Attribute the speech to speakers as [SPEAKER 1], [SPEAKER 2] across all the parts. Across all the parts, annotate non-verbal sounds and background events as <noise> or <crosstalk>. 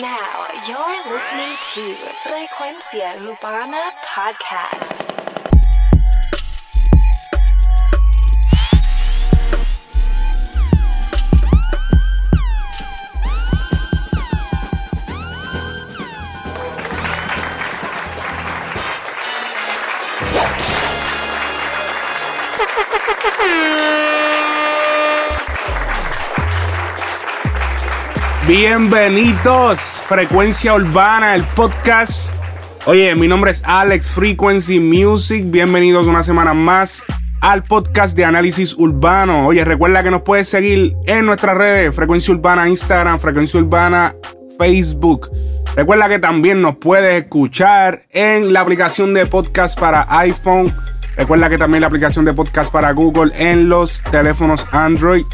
[SPEAKER 1] Now you're listening to Frecuencia Urbana Podcast. <laughs>
[SPEAKER 2] Bienvenidos, Frecuencia Urbana, el podcast. Oye, mi nombre es Alex Frequency Music. Bienvenidos una semana más al podcast de análisis urbano. Oye, recuerda que nos puedes seguir en nuestras redes, Frecuencia Urbana Instagram, Frecuencia Urbana Facebook. Recuerda que también nos puedes escuchar en la aplicación de podcast para iPhone. Recuerda que también la aplicación de podcast para Google en los teléfonos Android.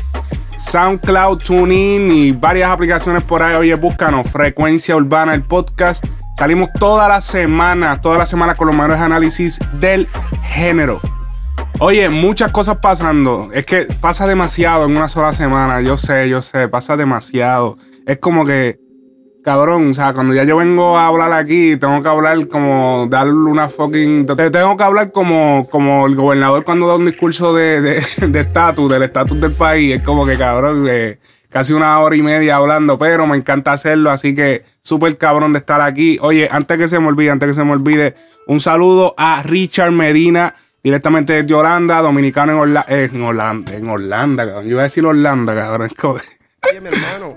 [SPEAKER 2] SoundCloud, TuneIn y varias aplicaciones por ahí. Oye, búscanos Frecuencia Urbana, el podcast. Salimos todas las semanas, todas las semanas con los mejores análisis del género. Oye, muchas cosas pasando. Es que pasa demasiado en una sola semana. Yo sé, yo sé, pasa demasiado. Es como que cabrón, o sea, cuando ya yo vengo a hablar aquí, tengo que hablar como darle una fucking. Tengo que hablar como, como el gobernador cuando da un discurso de <laughs> estatus, de, del estatus del país. Es como que, cabrón, casi una hora y media hablando, pero me encanta hacerlo, así que súper cabrón de estar aquí. Oye, antes que se me olvide, antes que se me olvide, un saludo a Richard Medina. Directamente desde Holanda, dominicano en, Orla en Holanda, en Holanda, cabrón. Yo iba a decir Holanda, cabrón.
[SPEAKER 3] Oye, mi hermano.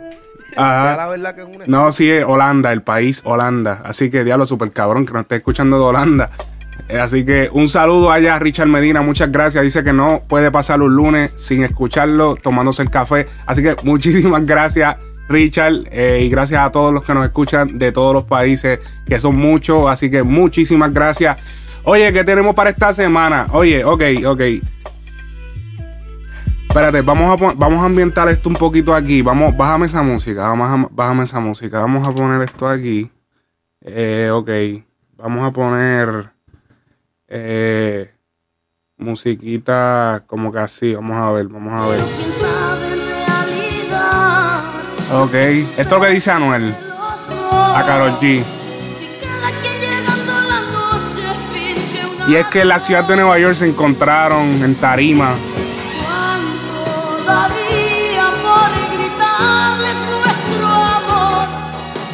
[SPEAKER 3] <laughs>
[SPEAKER 2] No, sí, es Holanda, el país Holanda. Así que diablo, super cabrón que nos esté escuchando de Holanda. Eh, así que un saludo allá a Richard Medina, muchas gracias. Dice que no puede pasar un lunes sin escucharlo, tomándose el café. Así que <laughs> muchísimas gracias, Richard, eh, y gracias a todos los que nos escuchan de todos los países, que son muchos. Así que muchísimas gracias. Oye, ¿qué tenemos para esta semana? Oye, ok, ok. Espérate, vamos a, vamos a ambientar esto un poquito aquí. Vamos, bájame esa música. Vamos a, bájame esa música. Vamos a poner esto aquí. Eh, ok. Vamos a poner eh, musiquita como que así. Vamos a ver, vamos a ver. Ok. Esto es lo que dice Anuel. A Carol G. Y es que en la ciudad de Nueva York se encontraron en Tarima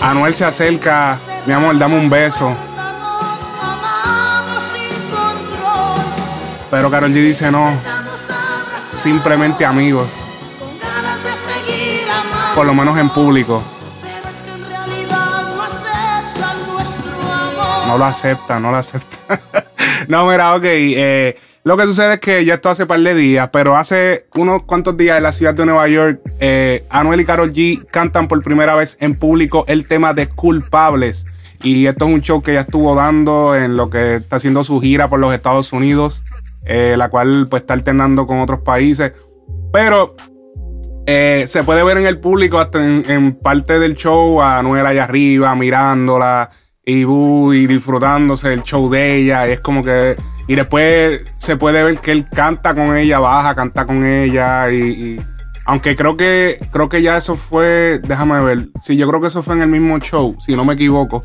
[SPEAKER 2] Anuel se acerca, mi amor, dame un beso. Pero Carol G dice no, simplemente amigos. Por lo menos en público. No lo acepta, no lo acepta. <laughs> no, mira, ok. Eh, lo que sucede es que ya esto hace par de días, pero hace unos cuantos días en la ciudad de Nueva York, eh, Anuel y Carol G cantan por primera vez en público el tema de Culpables. Y esto es un show que ya estuvo dando en lo que está haciendo su gira por los Estados Unidos, eh, la cual pues está alternando con otros países. Pero eh, se puede ver en el público hasta en, parte del show a Anuel allá arriba mirándola y, disfrutándose del show de ella. Es como que y después se puede ver que él canta con ella, baja, canta con ella y, aunque creo que creo que ya eso fue, déjame ver, sí, yo creo que eso fue en el mismo show, si no me equivoco.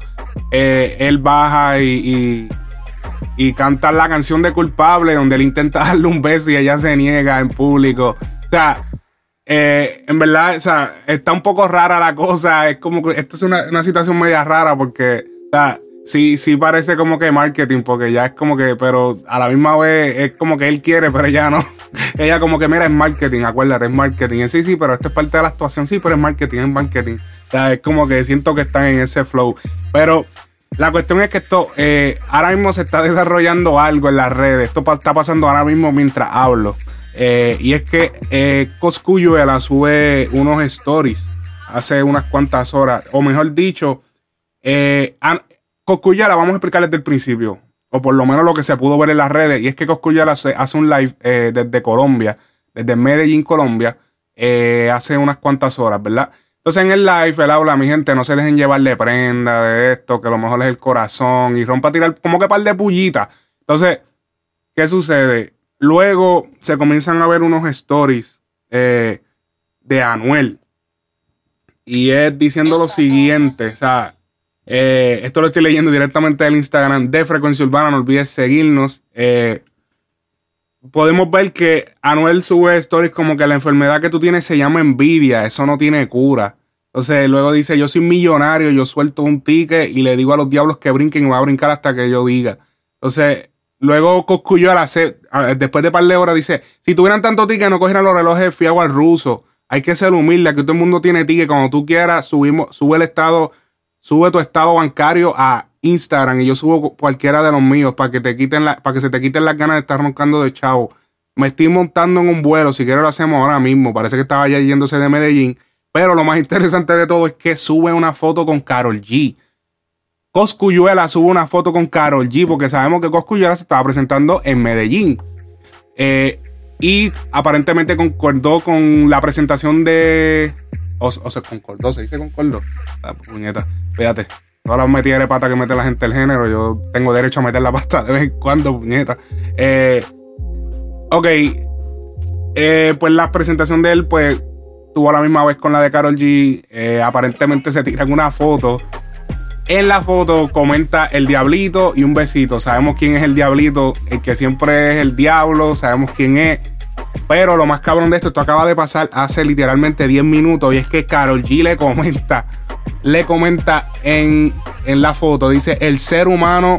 [SPEAKER 2] Eh, él baja y, y, canta la canción de culpable, donde él intenta <laughs> darle un beso y ella se niega en público. O sea, eh, en verdad, o sea, está un poco rara la cosa. Es como que esto es una, una situación media rara porque, o sea, sí, sí parece como que marketing, porque ya es como que, pero a la misma vez es como que él quiere, pero ella no. <laughs> ella como que, mira, es marketing, acuérdate, es marketing. Y sí, sí, pero esto es parte de la actuación, sí, pero es marketing, es marketing. O sea, es como que siento que están en ese flow. Pero la cuestión es que esto, eh, ahora mismo se está desarrollando algo en las redes. Esto está pasando ahora mismo mientras hablo. Eh, y es que eh, Coscuyuela sube unos stories hace unas cuantas horas, o mejor dicho, eh, Coscuyala, vamos a explicar desde el principio, o por lo menos lo que se pudo ver en las redes, y es que Coscuyala hace un live eh, desde Colombia, desde Medellín, Colombia, eh, hace unas cuantas horas, ¿verdad? Entonces en el live él habla, mi gente, no se dejen llevar de prenda, de esto, que lo mejor es el corazón, y rompa a tirar como que par de pullitas. Entonces, ¿qué sucede? Luego se comienzan a ver unos stories eh, de Anuel y es diciendo lo siguiente, o sea, eh, esto lo estoy leyendo directamente del Instagram de Frecuencia Urbana, no olvides seguirnos. Eh, podemos ver que Anuel sube stories como que la enfermedad que tú tienes se llama envidia, eso no tiene cura. Entonces luego dice, yo soy millonario, yo suelto un ticket y le digo a los diablos que brinquen y voy a brincar hasta que yo diga. Entonces, luego Coscuyola, después de par de horas, dice, si tuvieran tanto ticket no cogieran los relojes fiago al ruso. Hay que ser humilde, aquí todo el mundo tiene ticket. Cuando tú quieras, subimos, sube el estado, sube tu estado bancario a Instagram y yo subo cualquiera de los míos para que te quiten la, para que se te quiten las ganas de estar roncando de chavo. Me estoy montando en un vuelo, si quieres lo hacemos ahora mismo. Parece que estaba ya yéndose de Medellín. Pero lo más interesante de todo es que sube una foto con Carol G. Coscuyuela sube una foto con Carol G porque sabemos que Coscuyuela se estaba presentando en Medellín. Eh, y aparentemente concordó con la presentación de. O, o se concordó, se dice concordó. Ah, puñeta, fíjate. Ahora me tiene pata que mete la gente el género. Yo tengo derecho a meter la pata de vez en cuando, puñeta. Eh, ok. Eh, pues la presentación de él, pues, tuvo la misma vez con la de Carol G. Eh, aparentemente se tiran una foto. En la foto comenta el diablito y un besito. Sabemos quién es el diablito, el que siempre es el diablo. Sabemos quién es. Pero lo más cabrón de esto, esto acaba de pasar hace literalmente 10 minutos y es que Carol G le comenta, le comenta en, en la foto, dice, el ser humano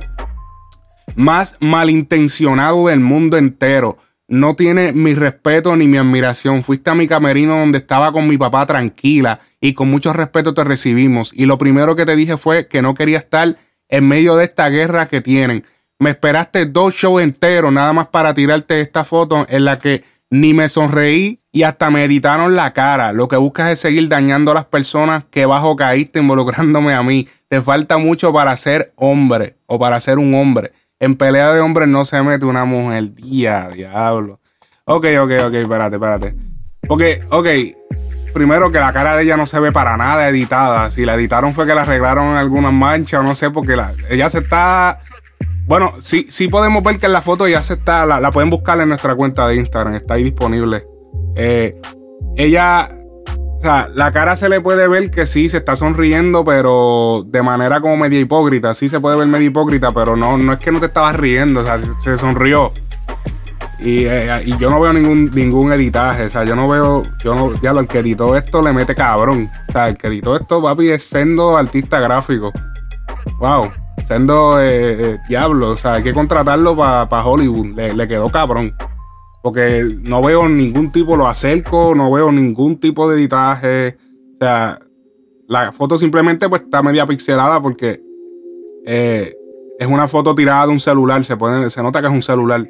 [SPEAKER 2] más malintencionado del mundo entero. No tiene mi respeto ni mi admiración. Fuiste a mi camerino donde estaba con mi papá tranquila y con mucho respeto te recibimos. Y lo primero que te dije fue que no quería estar en medio de esta guerra que tienen. Me esperaste dos shows enteros nada más para tirarte esta foto en la que ni me sonreí y hasta me editaron la cara. Lo que buscas es seguir dañando a las personas que bajo caíste involucrándome a mí. Te falta mucho para ser hombre o para ser un hombre. En pelea de hombres no se mete una mujer. Día, diablo. Ok, ok, ok, espérate, espérate. Porque, ok, primero que la cara de ella no se ve para nada editada. Si la editaron fue que la arreglaron algunas manchas o no sé, porque la, ella se está bueno, sí, sí podemos ver que en la foto ya se está, la, pueden buscar en nuestra cuenta de Instagram, está ahí disponible. Eh, ella, o sea, la cara se le puede ver que sí, se está sonriendo, pero de manera como media hipócrita. Sí se puede ver media hipócrita, pero no, no es que no te estabas riendo, o sea, se sonrió. Y, eh, y, yo no veo ningún, ningún editaje, o sea, yo no veo, yo no, ya lo que editó esto le mete cabrón. O sea, el que editó esto, papi, es siendo artista gráfico. Wow siendo eh, eh, diablo. O sea, hay que contratarlo para Hollywood. Le, quedó cabrón. Porque no veo ningún tipo, lo acerco, no veo ningún tipo de editaje. O sea, la foto simplemente pues está media pixelada porque eh, es una foto tirada de un celular. Se, puede, se nota que es un celular.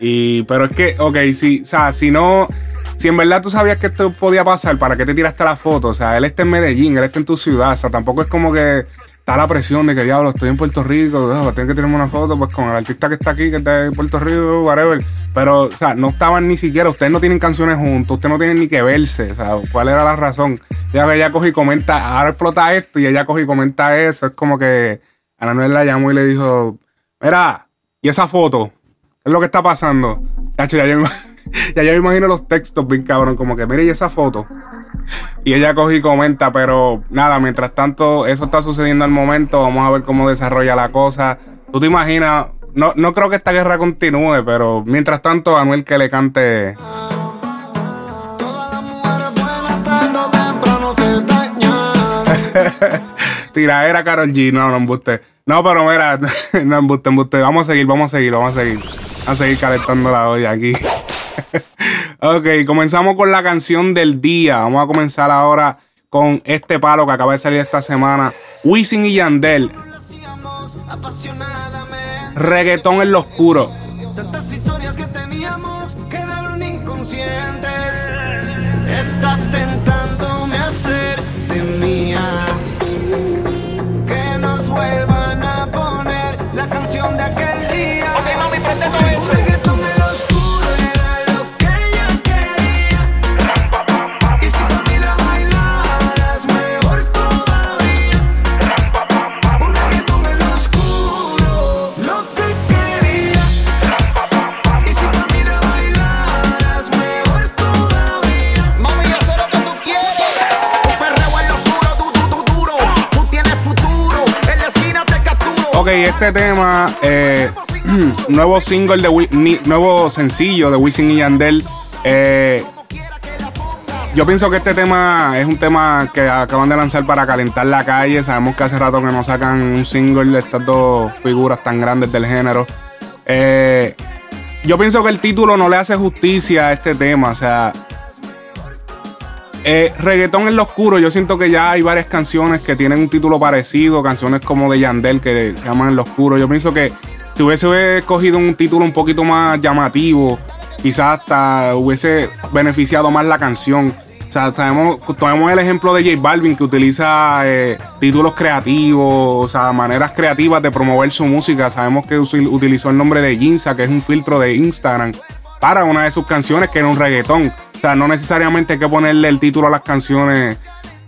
[SPEAKER 2] Y, pero es que, ok, si, o sea, si no, si en verdad tú sabías que esto podía pasar, ¿para qué te tiraste la foto? O sea, él está en Medellín, él está en tu ciudad, o sea, tampoco es como que está la presión de que diablo, estoy en Puerto Rico, tengo que tener una foto pues con el artista que está aquí, que está en Puerto Rico, whatever. Pero, o sea, no estaban ni siquiera, ustedes no tienen canciones juntos, ustedes no tienen ni que verse, o sea, ¿cuál era la razón? Ya ella coge y comenta, ahora explota esto y ella coge y comenta eso, es como que Ana Noel la llamó y le dijo, mira, ¿y esa foto? ¿Qué es lo que está pasando? ya, yo, <laughs> ya yo me imagino los textos bien cabrón, como que, mire, ¿y esa foto? Y ella coge y comenta, pero nada, mientras tanto eso está sucediendo al momento, vamos a ver cómo desarrolla la cosa. Tú te imaginas, no, no creo que esta guerra continúe, pero mientras tanto Anuel que le cante... <laughs> Tiradera Carol G, no, no embuste. No, pero mira, <laughs> no embuste, embuste. Vamos a seguir, vamos a seguir, vamos a seguir. A seguir calentando la olla aquí. <laughs> ok, comenzamos con la canción del día. Vamos a comenzar ahora con este palo que acaba de salir esta semana. Wisin y Yandel. Reggaetón en lo oscuro. Ok, este tema, eh, <clears throat> nuevo single de nuevo sencillo de Wisin y Yandel. Eh, yo pienso que este tema es un tema que acaban de lanzar para calentar la calle. Sabemos que hace rato que no sacan un single de estas dos figuras tan grandes del género. Eh, yo pienso que el título no le hace justicia a este tema. O sea, eh, reggaetón en lo oscuro. Yo siento que ya hay varias canciones que tienen un título parecido. Canciones como de Yandel que se llaman En lo oscuro. Yo pienso que si hubiese cogido un título un poquito más llamativo, quizás hasta hubiese beneficiado más la canción. O sea, sabemos, tomemos el ejemplo de J Balvin que utiliza eh, títulos creativos, o sea, maneras creativas de promover su música. Sabemos que utilizó el nombre de Ginza, que es un filtro de Instagram, para una de sus canciones que era un reggaetón. O sea, no necesariamente hay que ponerle el título a las canciones.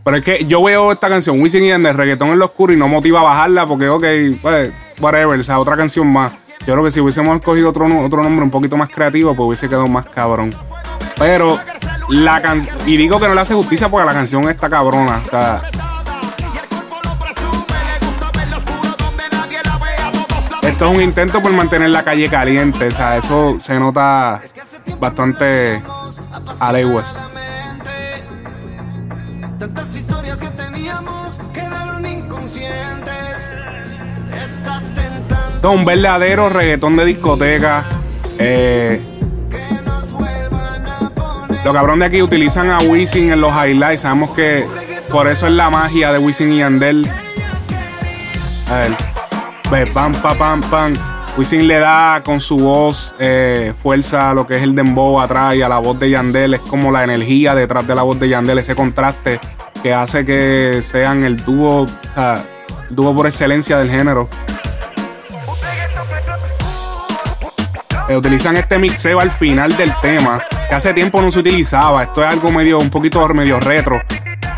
[SPEAKER 2] Pero es que yo veo esta canción, Wisin y Yandel, reggaetón en lo oscuro, y no motiva a bajarla porque, ok, pues, whatever, o sea, otra canción más. Yo creo que si hubiésemos escogido otro, otro nombre un poquito más creativo, pues hubiese quedado más cabrón. Pero la canción. Y digo que no le hace justicia porque la canción está cabrona. O sea. Esto es un intento por mantener la calle caliente. O sea, eso se nota bastante a leguas. Tantas historias que teníamos quedaron inconscientes. Estás tentando. Un verdadero reggaetón de discoteca. Eh, lo cabrón de aquí utilizan a Wisin en los highlights. Sabemos que por eso es la magia de Wisin y Yandel. A ver. Ve, pam, pam, pam, pam. Wisin le da con su voz eh, fuerza a lo que es el dembow atrás y a la voz de Yandel. Es como la energía detrás de la voz de Yandel, ese contraste que hace que sean el dúo, o sea, el dúo por excelencia del género. Eh, utilizan este mixeo al final del tema, que hace tiempo no se utilizaba. Esto es algo medio, un poquito medio retro.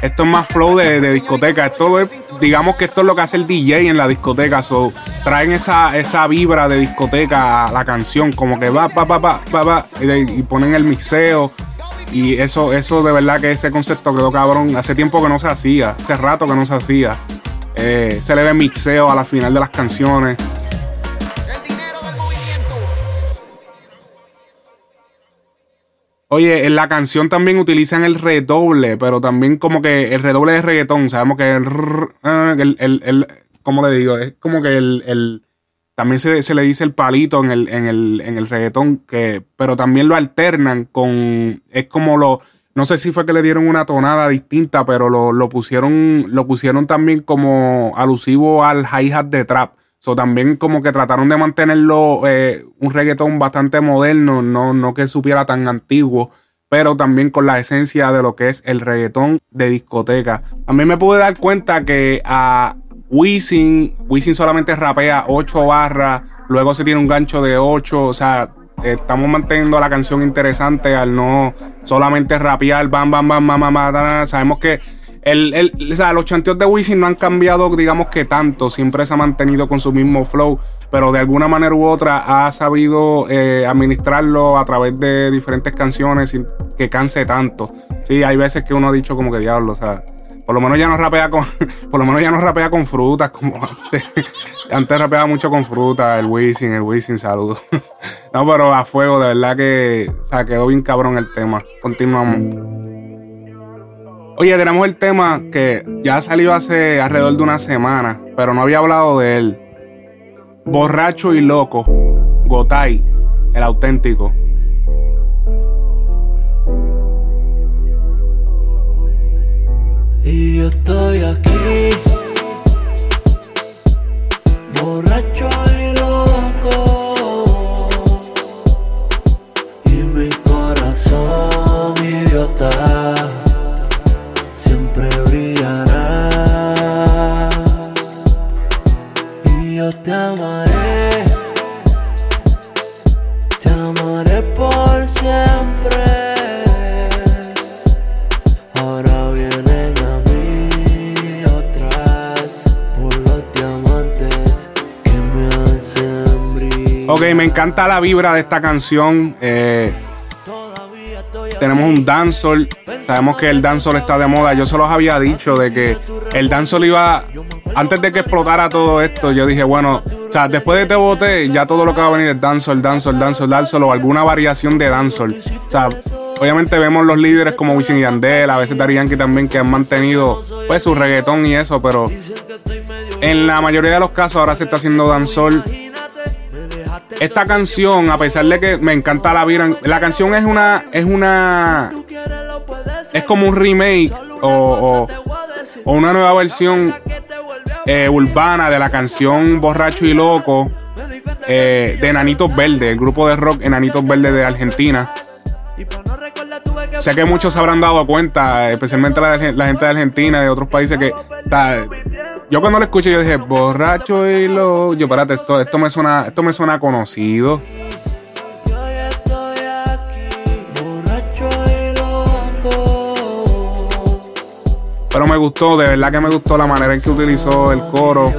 [SPEAKER 2] Esto es más flow de, discoteca. Esto es, digamos que esto es lo que hace el DJ en la discoteca. So, traen esa, esa vibra de discoteca a la canción, como que va, va, va, va, va, va, y, ponen el mixeo. Y eso, eso de verdad que ese concepto quedó cabrón. Hace tiempo que no se hacía, hace rato que no se hacía. Eh, se le ve mixeo a la final de las canciones. Oye, en la canción también utilizan el redoble, pero también como que el redoble de reggaetón. Sabemos que el, el, el, ¿cómo le digo? Es como que el, el también se, le dice el palito en el, en el, en el reggaetón, que, pero también lo alternan con, es como lo, no sé si fue que le dieron una tonada distinta, pero lo, lo pusieron, lo pusieron también como alusivo al hi-hat de trap. So, también como que trataron de mantenerlo eh, un reggaetón bastante moderno, no, no que supiera tan antiguo, pero también con la esencia de lo que es el reggaetón de discoteca. A mí me pude dar cuenta que a Wisin, Wisin solamente rapea 8 barras, luego se tiene un gancho de 8, o sea, estamos manteniendo la canción interesante al no solamente rapear, bam, bam, bam, bam, bam, bam sabemos que el, el, o sea, los chanteos de Wisin no han cambiado, digamos que tanto. Siempre se ha mantenido con su mismo flow. Pero de alguna manera u otra ha sabido eh, administrarlo a través de diferentes canciones sin que canse tanto. Sí, hay veces que uno ha dicho como que diablo, o sea, por lo menos ya no rapea con, <laughs> por lo menos ya no con frutas como antes. <laughs> antes rapeaba mucho con frutas, el Wisin, el Wisin, saludos. <laughs> no, pero a fuego, de verdad que, quedó bien cabrón el tema. Continuamos. Oye, tenemos el tema que ya salió hace alrededor de una semana, pero no había hablado de él. Borracho y loco, Gotay, el auténtico.
[SPEAKER 3] Y yo estoy aquí, borracho y
[SPEAKER 2] Ok, me encanta la vibra de esta canción. Eh, tenemos un dancehall. Sabemos que el dancehall está de moda. Yo se los había dicho de que el dancehall iba antes de que explotara todo esto, yo dije, bueno, o sea, después de Te Boté, ya todo lo que va a venir es dancehall, dancehall, dancehall, dancehall o alguna variación de dancehall. O sea, obviamente vemos los líderes como Wisin y Yandel, a veces Daddy Yankee también, que han mantenido pues su reggaetón y eso, pero en la mayoría de los casos ahora se está haciendo dancehall. Esta canción, a pesar de que me encanta la vida, la canción es una, es una, es como un remake o, o, una nueva versión eh, urbana de la canción Borracho y Loco eh, de Enanitos Verdes, el grupo de rock Enanitos Verdes de Argentina. Sé que muchos se habrán dado cuenta, especialmente la, gente de Argentina y de otros países, que yo cuando lo escuché yo dije, borracho y lo. Yo, espérate, esto, esto me suena, esto me suena conocido. Pero me gustó, de verdad que me gustó la manera en que utilizó el coro.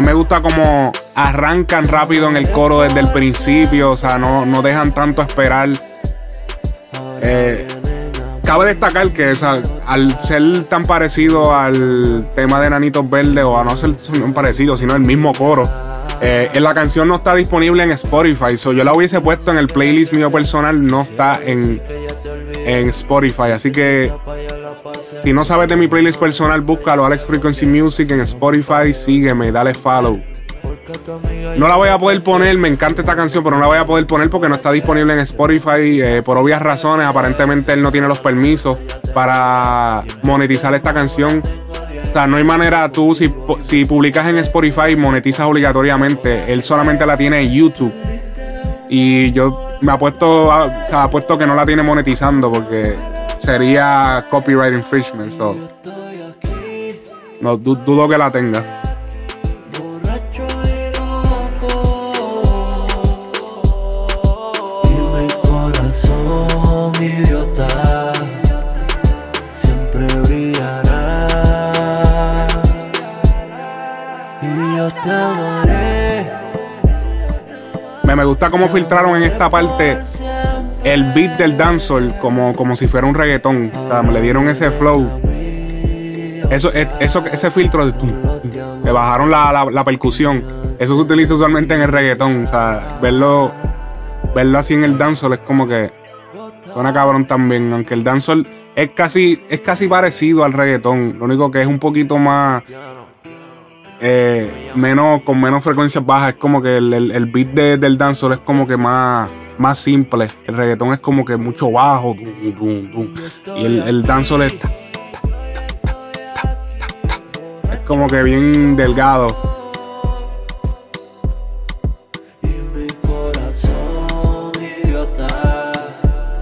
[SPEAKER 2] Mí me gusta como arrancan rápido en el coro desde el principio, o sea, no, no dejan tanto esperar. Eh, cabe destacar que al ser tan parecido al tema de Nanitos Verdes, o a no ser tan parecido, sino el mismo coro, eh, la canción no está disponible en Spotify. So yo la hubiese puesto en el playlist mío personal, no está en, en Spotify. Así que si no sabes de mi playlist personal, búscalo Alex Frequency Music en Spotify, sígueme, dale follow. No la voy a poder poner, me encanta esta canción, pero no la voy a poder poner porque no está disponible en Spotify eh, por obvias razones. Aparentemente él no tiene los permisos para monetizar esta canción. O sea, no hay manera, tú si, si publicas en Spotify monetizas obligatoriamente. Él solamente la tiene en YouTube. Y yo me apuesto, o sea, que no la tiene monetizando porque sería copyright infringement. So. No, dudo que la tenga. Me, gusta cómo filtraron en esta parte el beat del dancehall como, como si fuera un reggaetón. le dieron ese flow. Eso, e, eso, ese filtro de le bajaron la, percusión. Eso se utiliza usualmente en el reggaetón. O sea, verlo, verlo así en el dancehall es como que suena cabrón también. Aunque el dancehall es casi, es casi parecido al reggaetón. Lo único que es un poquito más eh, menos, con menos frecuencias bajas. Es como que el, beat del dancehall es como que más, más simple. El reggaetón es como que mucho bajo. y el, el dancehall es, es como que bien delgado.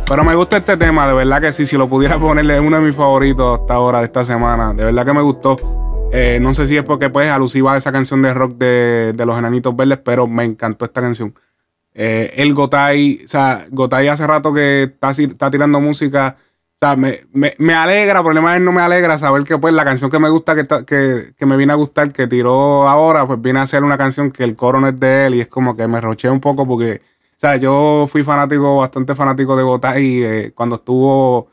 [SPEAKER 2] Pero me gusta este tema, de verdad que sí, si lo pudiera <laughs> ponerle es uno de mis favoritos hasta ahora de esta semana. De verdad que me gustó. Eh, no sé si es porque pues alusiva a esa canción de rock de, los enanitos verdes, pero me encantó esta canción. Eh, el Gotay, o sea, Gotay hace rato que está, tirando música. O sea, me, me, alegra, el problema es no me alegra saber que pues la canción que me gusta, que, que, que, me viene a gustar, que tiró ahora, pues viene a ser una canción que el coro no es de él y es como que me roché un poco porque, o sea, yo fui fanático, bastante fanático de Gotay eh, cuando estuvo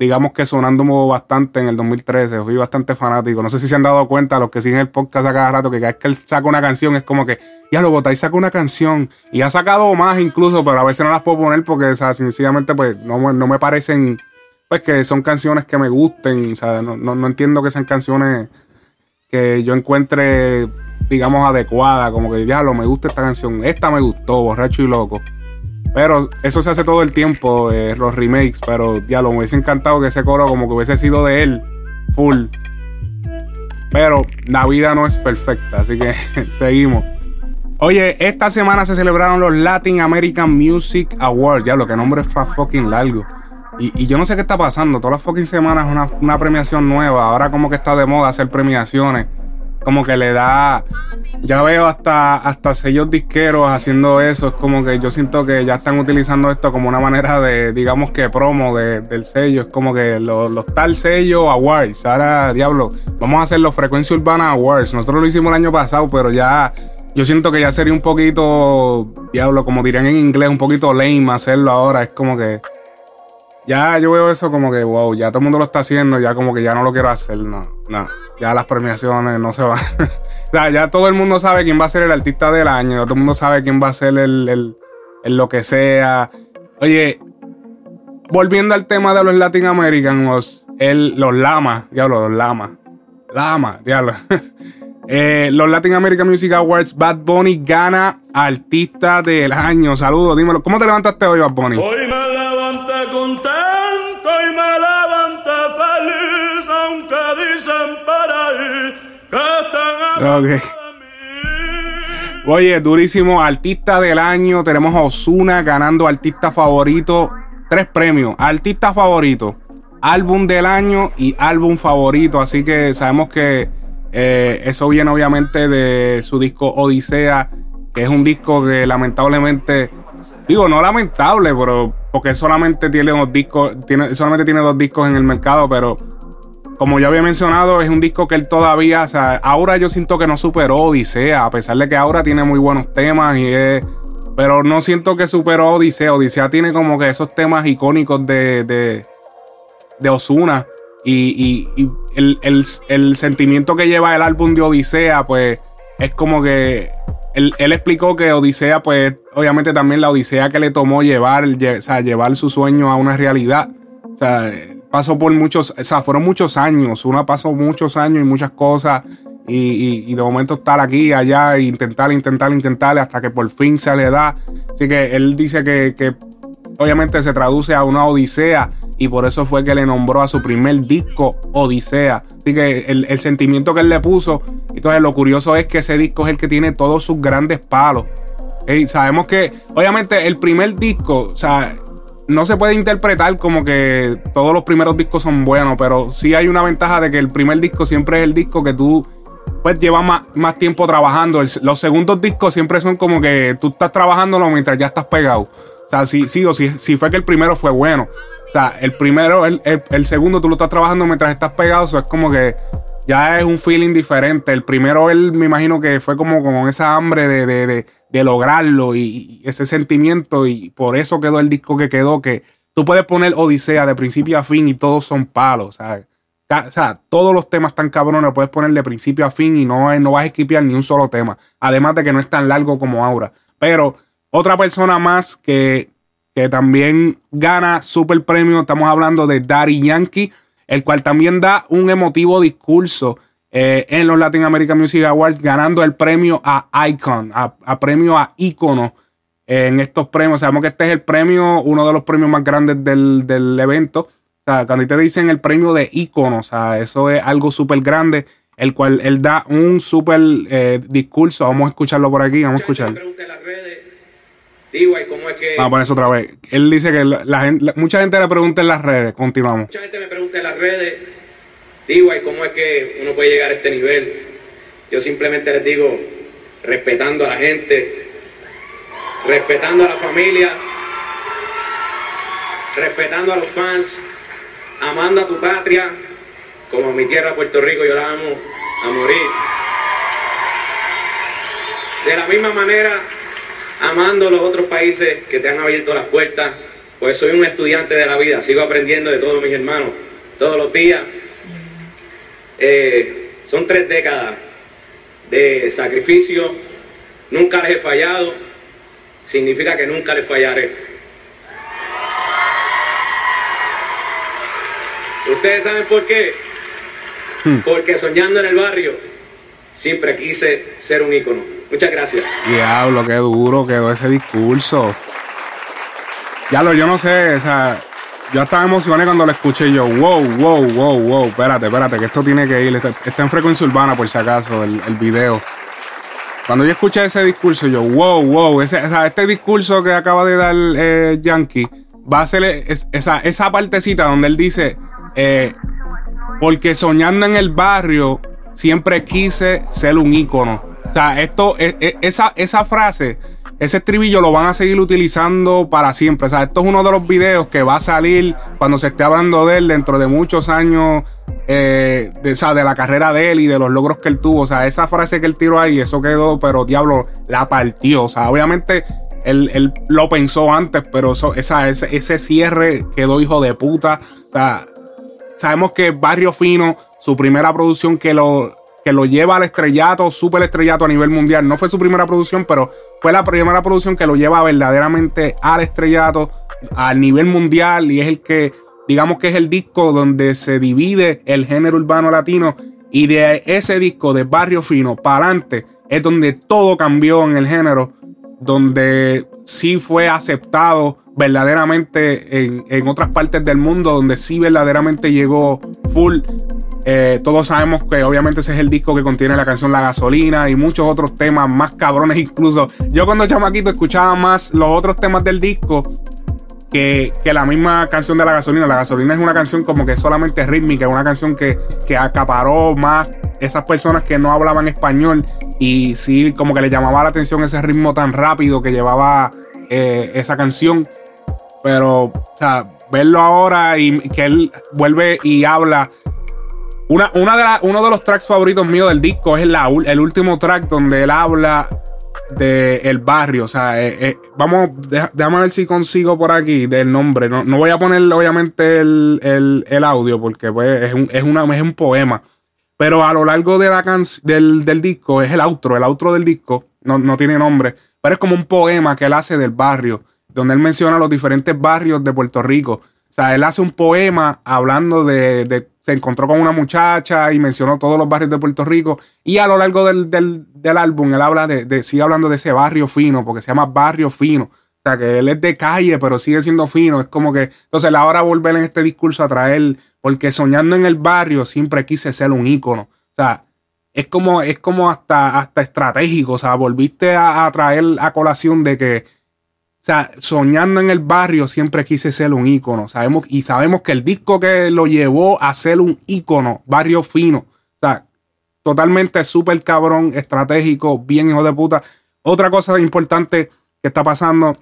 [SPEAKER 2] digamos que sonando bastante en el 2013. Fui bastante fanático. No sé si se han dado cuenta, los que siguen el podcast a cada rato, que cada vez que él saca una canción es como que, ya lo y saca una canción. Y ha sacado más incluso, pero a veces no las puedo poner porque, o sea, sencillamente, pues no, me parecen, pues que son canciones que me gusten. O sea, no, no, no entiendo que sean canciones que yo encuentre, digamos, adecuadas. Como que, ya lo me gusta esta canción. Esta me gustó, borracho y loco. Pero eso se hace todo el tiempo, eh, los remakes. Pero ya lo me hubiese encantado que ese coro como que hubiese sido de él, full. Pero la vida no es perfecta, así que <laughs> seguimos. Oye, esta semana se celebraron los Latin American Music Awards. Ya lo que nombre es fucking largo. Y, yo no sé qué está pasando. Todas las fucking semanas una, una premiación nueva. Ahora como que está de moda hacer premiaciones como que le da. Ya veo hasta, hasta sellos disqueros haciendo eso. Es como que yo siento que ya están utilizando esto como una manera de, digamos que promo del sello. Es como que los, tal sello awards. Ahora, diablo, vamos a hacer los Frecuencia Urbana Awards. Nosotros lo hicimos el año pasado, pero ya yo siento que ya sería un poquito, diablo, como dirían en inglés, un poquito lame hacerlo ahora. Es como que. Ya yo veo eso como que, wow, ya todo el mundo lo está haciendo, ya como que ya no lo quiero hacer, no, no. Ya las premiaciones no se van. <laughs> o sea, ya todo el mundo sabe quién va a ser el artista del año, todo el mundo sabe quién va a ser el, el, lo que sea. Oye, volviendo al tema de los Latin Americans, el, los lamas, diablo, los lamas. Lama, diablo. <laughs> Eh, los Latin American Music Awards, Bad Bunny gana Artista del Año. Saludos, dímelo. ¿Cómo te levantaste hoy, Bad Bunny?
[SPEAKER 4] Hoy me
[SPEAKER 2] Ok. Oye, durísimo. Artista del año. Tenemos a Osuna ganando artista favorito. Tres premios. Artista favorito, álbum del año y álbum favorito. Así que sabemos que eh, eso viene obviamente de su disco Odisea. Que es un disco que lamentablemente. Digo, no lamentable, pero. Porque solamente tiene dos discos. Tiene, solamente tiene dos discos en el mercado, pero como ya había mencionado, es un disco que él todavía, o sea, ahora yo siento que no superó Odisea, a pesar de que ahora tiene muy buenos temas y es, pero no siento que superó Odisea. Odisea tiene como que esos temas icónicos de, de, de Osuna y, el, el- el sentimiento que lleva el álbum de Odisea, pues es como que él, él explicó que Odisea, pues obviamente también la Odisea que le tomó llevar, lle- o sea, llevar su sueño a una realidad. O sea, pasó por muchos, o sea, fueron muchos años. Una pasó muchos años y muchas cosas. Y, y- y de momento estar aquí, allá, e intentar, intentar, intentar, hasta que por fin se le da. Así que él dice que, que obviamente se traduce a una odisea. Y por eso fue que le nombró a su primer disco Odisea. Así que el, sentimiento que él le puso. Entonces lo curioso es que ese disco es el que tiene todos sus grandes palos. Ey, sabemos que, obviamente, el primer disco, o sea, no se puede interpretar como que todos los primeros discos son buenos, pero sí hay una ventaja de que el primer disco siempre es el disco que tú pues llevas más, más tiempo trabajando. Los segundos discos siempre son como que tú estás trabajándolo mientras ya estás pegado. O sea, sí, sí o sí, si fue que el primero fue bueno. O sea, el primero, el, el- el segundo tú lo estás trabajando mientras estás pegado, eso es como que ya es un feeling diferente. El primero, él me imagino que fue como con esa hambre de, de- de- de lograrlo y, ese sentimiento y por eso quedó el disco que quedó, que tú puedes poner Odisea de principio a fin y todos son palos, O sea, todos los temas están cabrones, puedes poner de principio a fin y no, no vas a esquipear ni un solo tema. Además de que no es tan largo como Aura. Pero otra persona más que, que también gana super premio, estamos hablando de Daddy Yankee, el cual también da un emotivo discurso eh, en los Latin American Music Awards, ganando el premio a Icon, a, a premio a ícono eh, en estos premios. Sabemos que este es el premio, uno de los premios más grandes del, del evento. O sea, cuando te dicen el premio de ícono, o sea, eso es algo súper grande, el cual él da un súper eh, discurso. Vamos a escucharlo por aquí, vamos a
[SPEAKER 5] Mucha
[SPEAKER 2] escuchar.
[SPEAKER 5] gente me pregunta en las redes, digo, ¿y cómo es que
[SPEAKER 2] Vamos a poner eso otra vez. Él dice que la, la- mucha gente le pregunta en las redes. Continuamos.
[SPEAKER 5] mucha gente me pregunta en las redes, digo, ¿y cómo es que uno puede llegar a este nivel? Yo simplemente les digo, respetando a la gente, respetando a la familia, respetando a los fans, amando a tu patria, como mi tierra Puerto Rico, yo la amo a morir. De la misma manera, amando los otros países que te han abierto las puertas, pues soy un estudiante de la vida, sigo aprendiendo de todos mis hermanos, todos los días. Eh, son tres décadas de sacrificio, nunca les he fallado, significa que nunca les fallaré. ¿Ustedes saben por qué? Porque soñando en el barrio, siempre quise ser un ícono. Muchas gracias.
[SPEAKER 2] Diablo, qué duro quedó ese discurso. Ya lo, yo no sé, o sea, yo estaba emocionado cuando lo escuché yo, wow, wow, wow, wow, espérate, espérate, que esto tiene que ir, está, en frecuencia urbana por si acaso, el, el video. Cuando yo escuché ese discurso, yo, wow, wow, ese, o sea, este discurso que acaba de dar eh, Yankee, va a ser es- esa, esa partecita donde él dice, eh, porque soñando en el barrio, siempre quise ser un ícono. O sea, esto, e- e- esa, esa frase ese estribillo lo van a seguir utilizando para siempre. O sea, esto es uno de los videos que va a salir cuando se esté hablando de él dentro de muchos años eh, de, o sea, de la carrera de él y de los logros que él tuvo. O sea, esa frase que él tiró ahí, eso quedó, pero diablo, la partió. O sea, obviamente él, él lo pensó antes, pero eso, esa, ese, ese cierre quedó hijo de puta. O sea, sabemos que Barrio Fino, su primera producción que lo, que lo lleva al estrellato, super estrellato a nivel mundial. No fue su primera producción, pero fue la primera producción que lo lleva verdaderamente al estrellato, al nivel mundial, y es el que, digamos que es el disco donde se divide el género urbano latino, y de ese disco de Barrio Fino para adelante es donde todo cambió en el género, donde sí fue aceptado verdaderamente en, en otras partes del mundo, donde sí verdaderamente llegó full eh, todos sabemos que obviamente ese es el disco que contiene la canción La Gasolina y muchos otros temas más cabrones incluso. Yo cuando chamaquito escuchaba más los otros temas del disco que, que, la misma canción de La Gasolina. La Gasolina es una canción como que solamente rítmica, una canción que, que acaparó más esas personas que no hablaban español y sí como que le llamaba la atención ese ritmo tan rápido que llevaba eh, esa canción. Pero, o sea, verlo ahora y que él vuelve y habla una, una de uno de los tracks favoritos míos del disco es la, el último track donde él habla del el barrio. O sea, eh, eh, vamos, déjame ver si consigo por aquí del nombre. No, no voy a poner obviamente el, el, audio porque pues, es, un, es, una, es un poema. Pero a lo largo de la del, del disco es el outro. El outro del disco no, no tiene nombre, pero es como un poema que él hace del barrio, donde él menciona los diferentes barrios de Puerto Rico. O sea, él hace un poema hablando de, se encontró con una muchacha y mencionó todos los barrios de Puerto Rico. Y a lo largo del, álbum, él habla de, sigue hablando de ese barrio fino, porque se llama Barrio Fino. O sea, que él es de calle, pero sigue siendo fino. Es como que. Entonces, ahora volver en este discurso a traer, porque soñando en el barrio siempre quise ser un ícono. O sea, es como, es como hasta, hasta estratégico. O sea, volviste a traer a colación de que o sea, soñando en el barrio siempre quise ser un ícono. Sabemos, y sabemos que el disco que lo llevó a ser un ícono, Barrio Fino. O sea, totalmente súper cabrón, estratégico, bien hijo de puta. Otra cosa importante que está pasando,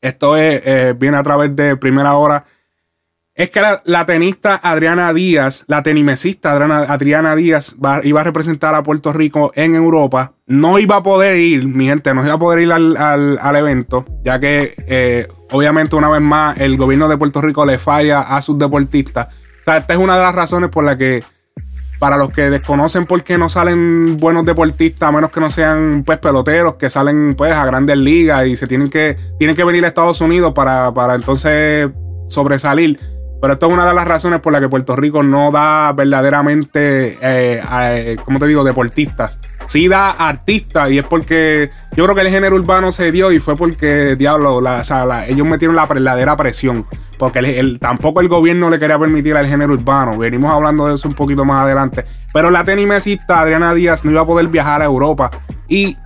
[SPEAKER 2] esto es, eh, viene a través de primera hora es que la, tenista Adriana Díaz, la tenimesista Adriana, Díaz, iba a representar a Puerto Rico en Europa. No iba a poder ir, mi gente, no iba a poder ir al, evento, ya que eh, obviamente una vez más el gobierno de Puerto Rico le falla a sus deportistas. O sea, esta es una de las razones por la que, para los que desconocen por qué no salen buenos deportistas, a menos que no sean pues peloteros, que salen pues a grandes ligas y se tienen que, tienen que venir a Estados Unidos para, para entonces sobresalir pero esto es una de las razones por las que Puerto Rico no da verdaderamente, eh, eh, ¿cómo te digo?, deportistas. Sí da artistas y es porque yo creo que el género urbano se dio y fue porque, diablo, la, ellos metieron la verdadera presión. Porque tampoco el gobierno le quería permitir al género urbano. Venimos hablando de eso un poquito más adelante. Pero la tenimesista Adriana Díaz no iba a poder viajar a Europa. Y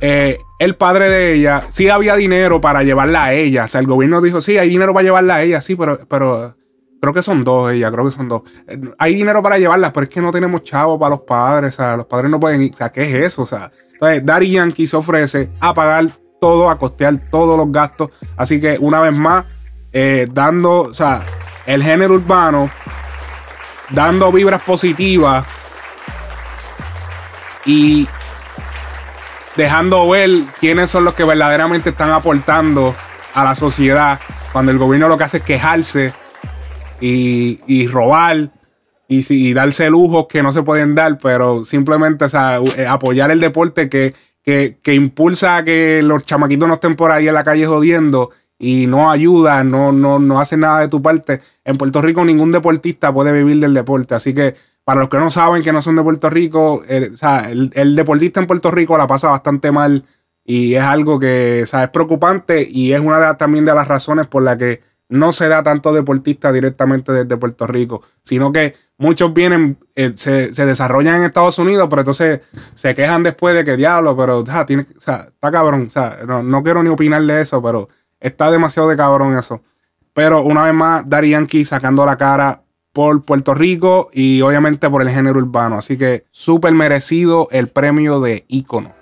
[SPEAKER 2] eh, el padre de ella, sí había dinero para llevarla a ella. O sea, el gobierno dijo, sí, hay dinero para llevarla a ella, sí, pero, pero Creo que son dos ella, creo que son dos. Eh, hay dinero para llevarlas, pero es que no tenemos chavo para los padres. O sea, los padres no pueden ir. O sea, ¿qué es eso? O sea, entonces Daddy Yankee se ofrece a pagar todo, a costear todos los gastos. Así que una vez más, eh, dando, o sea, el género urbano, dando vibras positivas y dejando ver quiénes son los que verdaderamente están aportando a la sociedad cuando el gobierno lo que hace es quejarse y, robar y, darse lujos que no se pueden dar, pero simplemente eh, apoyar el deporte que, que, impulsa a que los chamaquitos no estén por ahí en la calle jodiendo y no ayuda, no, no, no hace nada de tu parte. En Puerto Rico ningún deportista puede vivir del deporte, así que para los que no saben que no son de Puerto Rico, eh, el, el, deportista en Puerto Rico la pasa bastante mal y es algo que es preocupante y es una de, también de las razones por la que no se da tanto deportista directamente desde Puerto Rico, sino que muchos vienen, eh, se, desarrollan en Estados Unidos, pero entonces se quejan después de que diablo, pero tiene, está cabrón, o sea, no, quiero ni opinar de eso, pero está demasiado de cabrón eso. Pero una vez más, Dari Yankee sacando la cara por Puerto Rico y obviamente por el género urbano. Así que súper merecido el premio de ícono.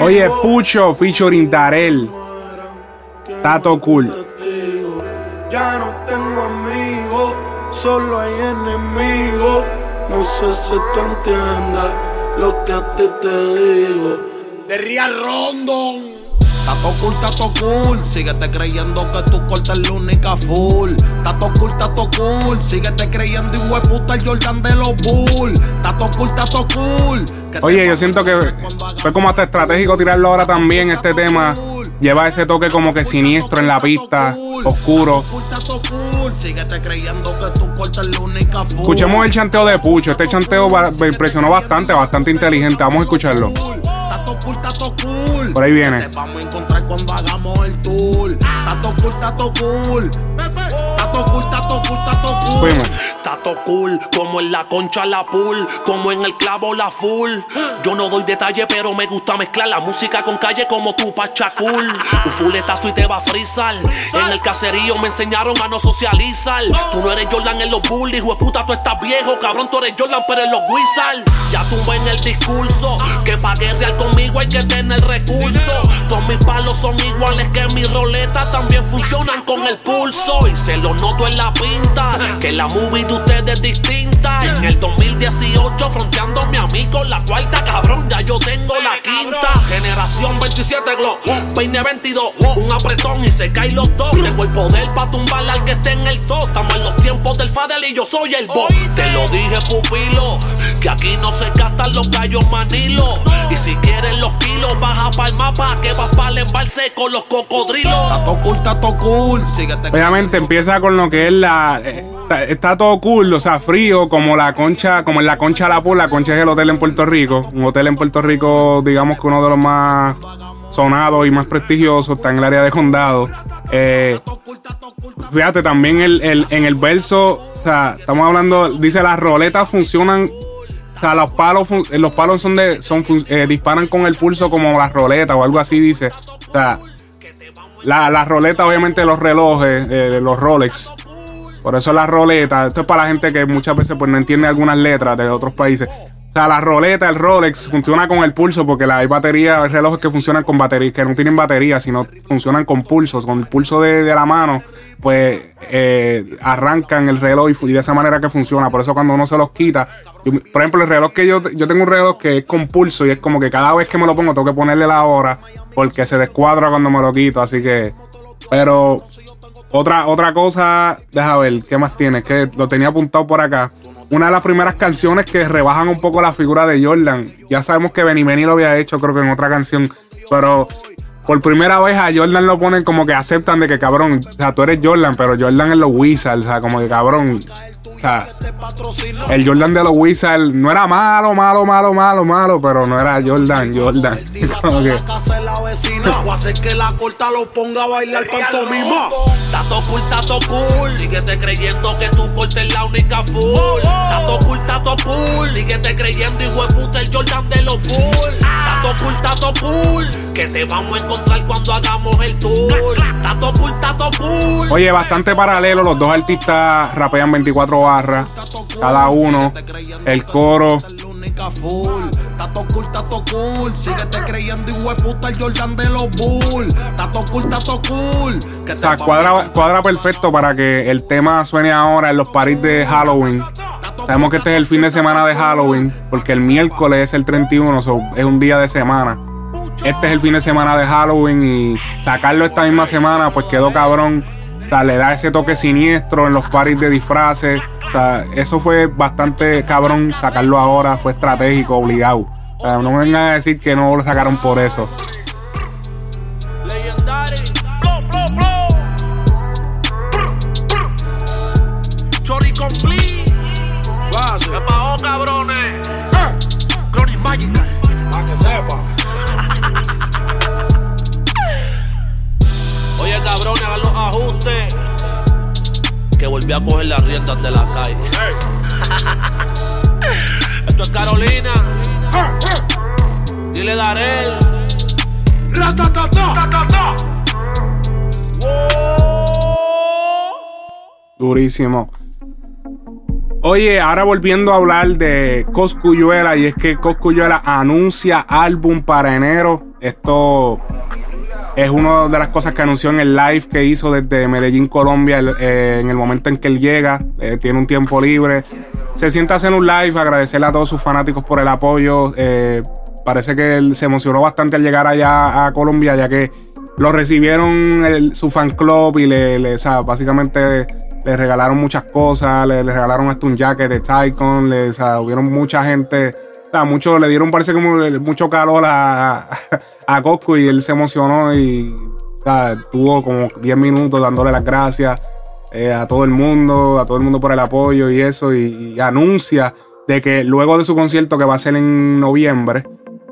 [SPEAKER 2] Oye, Pucho, featuring Darel. Tato cool.
[SPEAKER 6] Ya no tengo amigos, solo hay enemigos. No sé si tú entiendas lo que a ti te digo.
[SPEAKER 7] de Real Rondon. Tato cool, tato cool, síguete creyendo que tu corte es la única full. Tato cool, tato cool, síguete creyendo y puta el Jordan de los Bull. Tato cool, tato cool.
[SPEAKER 2] Oye, yo siento que fue como hasta estratégico tirarlo ahora también. Este tema lleva ese toque como que siniestro en la pista, oscuro. Escuchemos el chanteo de Pucho. Este chanteo va- me impresionó bastante, bastante inteligente. Vamos a escucharlo.
[SPEAKER 7] Cool, tato cool.
[SPEAKER 2] Por ahí viene.
[SPEAKER 7] Te vamos a encontrar cuando hagamos el tour. Tato cool, tato cool. Tato cool, tato cool, tato cool. Tato cool, como en la concha la pool, como en el clavo la full. Yo no doy detalle, pero me gusta mezclar la música con calle como tu pachacul. Un fuletazo y te va a frizar. En el caserío me enseñaron a no socializar. Tú no eres Jordan en los bullies, puta, tú estás viejo, cabrón, tú eres Jordan, pero en los Wizards. Ya tumbé en el discurso que pa' guerrear conmigo hay que tener recursos. Todos mis palos son iguales que mi roleta, también funcionan con el pulso. Y se lo noto en la pinta, que la movie de ustedes es distinta. En el 2018, fronteándome a mí con la cuarta, cabrón, ya yo tengo la quinta. Generación 27 Glock, peine 22, un apretón y se caen los dos. Tengo el poder pa' tumbar al que esté en el top. Estamos en los tiempos del Fadel y yo soy el boss. Te lo dije, pupilo, que aquí no se gastan los gallos manilo. Y si quieren los kilos, baja pa'l mapa, que vas pa'l embalse con los cocodrilos. Tato cool, tato cool, síguete.
[SPEAKER 2] Obviamente empieza con lo que es la. eh, está, todo cool, o sea, frío, como la concha, como en la concha la pool. La concha es el hotel en Puerto Rico. Un hotel en Puerto Rico, digamos que uno de los más sonados y más prestigiosos. Está en el área de condado. Eh, fíjate, también el, el- en el verso, o sea, estamos hablando, dice las roletas funcionan. O sea, los palos, los palos son de, son, eh, disparan con el pulso como las roletas o algo así, dice. O sea, la, la roleta, obviamente, los relojes, eh, los Rolex. Por eso la roleta. Esto es para la gente que muchas veces pues, no entiende algunas letras de otros países. O sea, la roleta, el Rolex, funciona con el pulso porque hay batería, hay relojes que funcionan con batería, que no tienen batería, sino funcionan con pulsos. Con el pulso de, la mano, pues eh, arrancan el reloj y, de esa manera que funciona. Por eso cuando uno se los quita, por ejemplo, el reloj que yo, yo tengo un reloj que es con pulso y es como que cada vez que me lo pongo tengo que ponerle la hora porque se descuadra cuando me lo quito. Así que, pero otra, otra cosa, deja ver, ¿qué más tiene? Que lo tenía apuntado por acá. Una de las primeras canciones que rebajan un poco la figura de Jordan. Ya sabemos que Benny Benny lo había hecho, creo que en otra canción. Pero por primera vez a Jordan lo ponen como que aceptan de que cabrón, o sea, tú eres Jordan, pero Jordan es los Wizards, o sea, como que cabrón. El Jordan de los Wizards no era malo, malo, malo, malo, malo, pero no era Jordan, Jordan. <laughs> Como que,
[SPEAKER 7] la corta lo ponga a bailar pantomima. Tato cool, tato cool. Síguete creyendo que tu corte es la única full. Tato cool, tato cool. Síguete creyendo, hijo de puta, el Jordan de los Bulls. Tato cool, tato cool. Que te vamos a encontrar cuando hagamos el tour. Tato cool, tato cool.
[SPEAKER 2] Oye, bastante paralelo. Los dos artistas rapean 24 barras. Cada uno. El coro.
[SPEAKER 7] Tato cool, tato cool. Síguete creyendo, de puta, el Jordan de los Bulls. Tato cool, tato cool. Que
[SPEAKER 2] O sea, cuadra, cuadra perfecto para que el tema suene ahora en los paris de Halloween. Sabemos que este es el fin de semana de Halloween, porque el miércoles es el 31, so, es un día de semana. Este es el fin de semana de Halloween y sacarlo esta misma semana, pues quedó cabrón. O sea, le da ese toque siniestro en los paris de disfraces. O sea, eso fue bastante cabrón sacarlo ahora, fue estratégico, obligado. O sea, no me vengan a decir que no lo sacaron por eso.
[SPEAKER 7] Volví a coger las riendas de la calle. Esto es Carolina. Dile Darel.
[SPEAKER 2] Durísimo. Oye, ahora volviendo a hablar de Coscuyuela, y es que Coscuyuela anuncia álbum para enero. Esto es una de las cosas que anunció en el live que hizo desde Medellín, Colombia, eh, en el momento en que él llega. eh, tiene un tiempo libre. Se sienta a hacer un live, agradecerle a todos sus fanáticos por el apoyo. eh, parece que él se emocionó bastante al llegar allá a Colombia, ya que lo recibieron su fan club y le, le- o sea, básicamente le regalaron muchas cosas, le, regalaron hasta un jacket de Tycoon, le, o sea, hubieron mucha gente, sea, mucho, le dieron parece como mucho calor a, a y él se emocionó y o sea, tuvo como 10 minutos dándole las gracias eh, a todo el mundo, a todo el mundo por el apoyo y eso, y, anuncia de que luego de su concierto que va a ser en noviembre,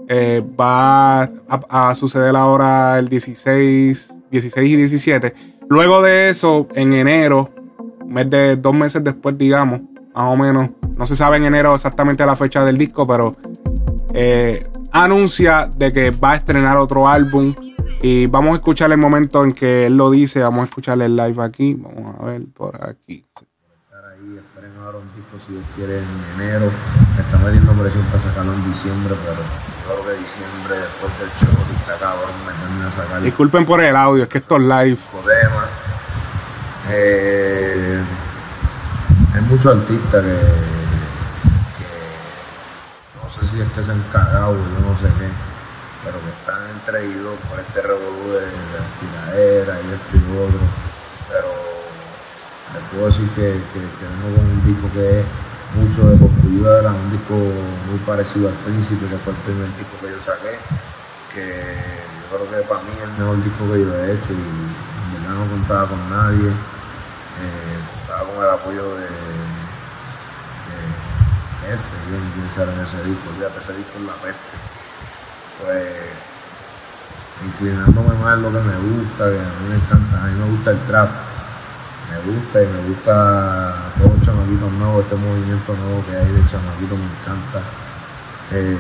[SPEAKER 2] eh, va a, suceder ahora el 16, 16 y 17. Luego de eso, en enero, mes de dos meses después, digamos, más o menos, no se sabe en enero exactamente la fecha del disco, pero eh, anuncia de que va a estrenar otro álbum. Y vamos a escuchar el momento en que él lo dice. Vamos a escuchar el live aquí. Vamos a ver por aquí.
[SPEAKER 8] estar ahí, esperen ahora un disco si Dios quiere en enero. Me está metiendo presión para sacarlo en diciembre, pero creo que diciembre después del show está cabrón meterme a sacar
[SPEAKER 2] Disculpen por el audio, es que esto es live.
[SPEAKER 8] tema. Eh, hay muchos artistas que, no sé si es que se han cagado, yo no sé qué, pero que están entreguidos por este revolú de, de la tiradera y esto y lo otro. Pero les puedo decir que, que, vengo con un disco que es mucho de Coscuyuela, un disco muy parecido al Príncipe, que fue el primer disco que yo saqué, que yo creo que para mí es el mejor disco que yo he hecho y en verdad no contaba con nadie, eh, con el apoyo de, ese, yo ni quién sabe en ese disco, fíjate, ese disco es la peste. Pues inclinándome más en lo que me gusta, que a mí me encanta, a mí me gusta el trap, me gusta y me gusta todos los chamaquitos nuevos, este movimiento nuevo que hay de chamaquitos me encanta. Eh,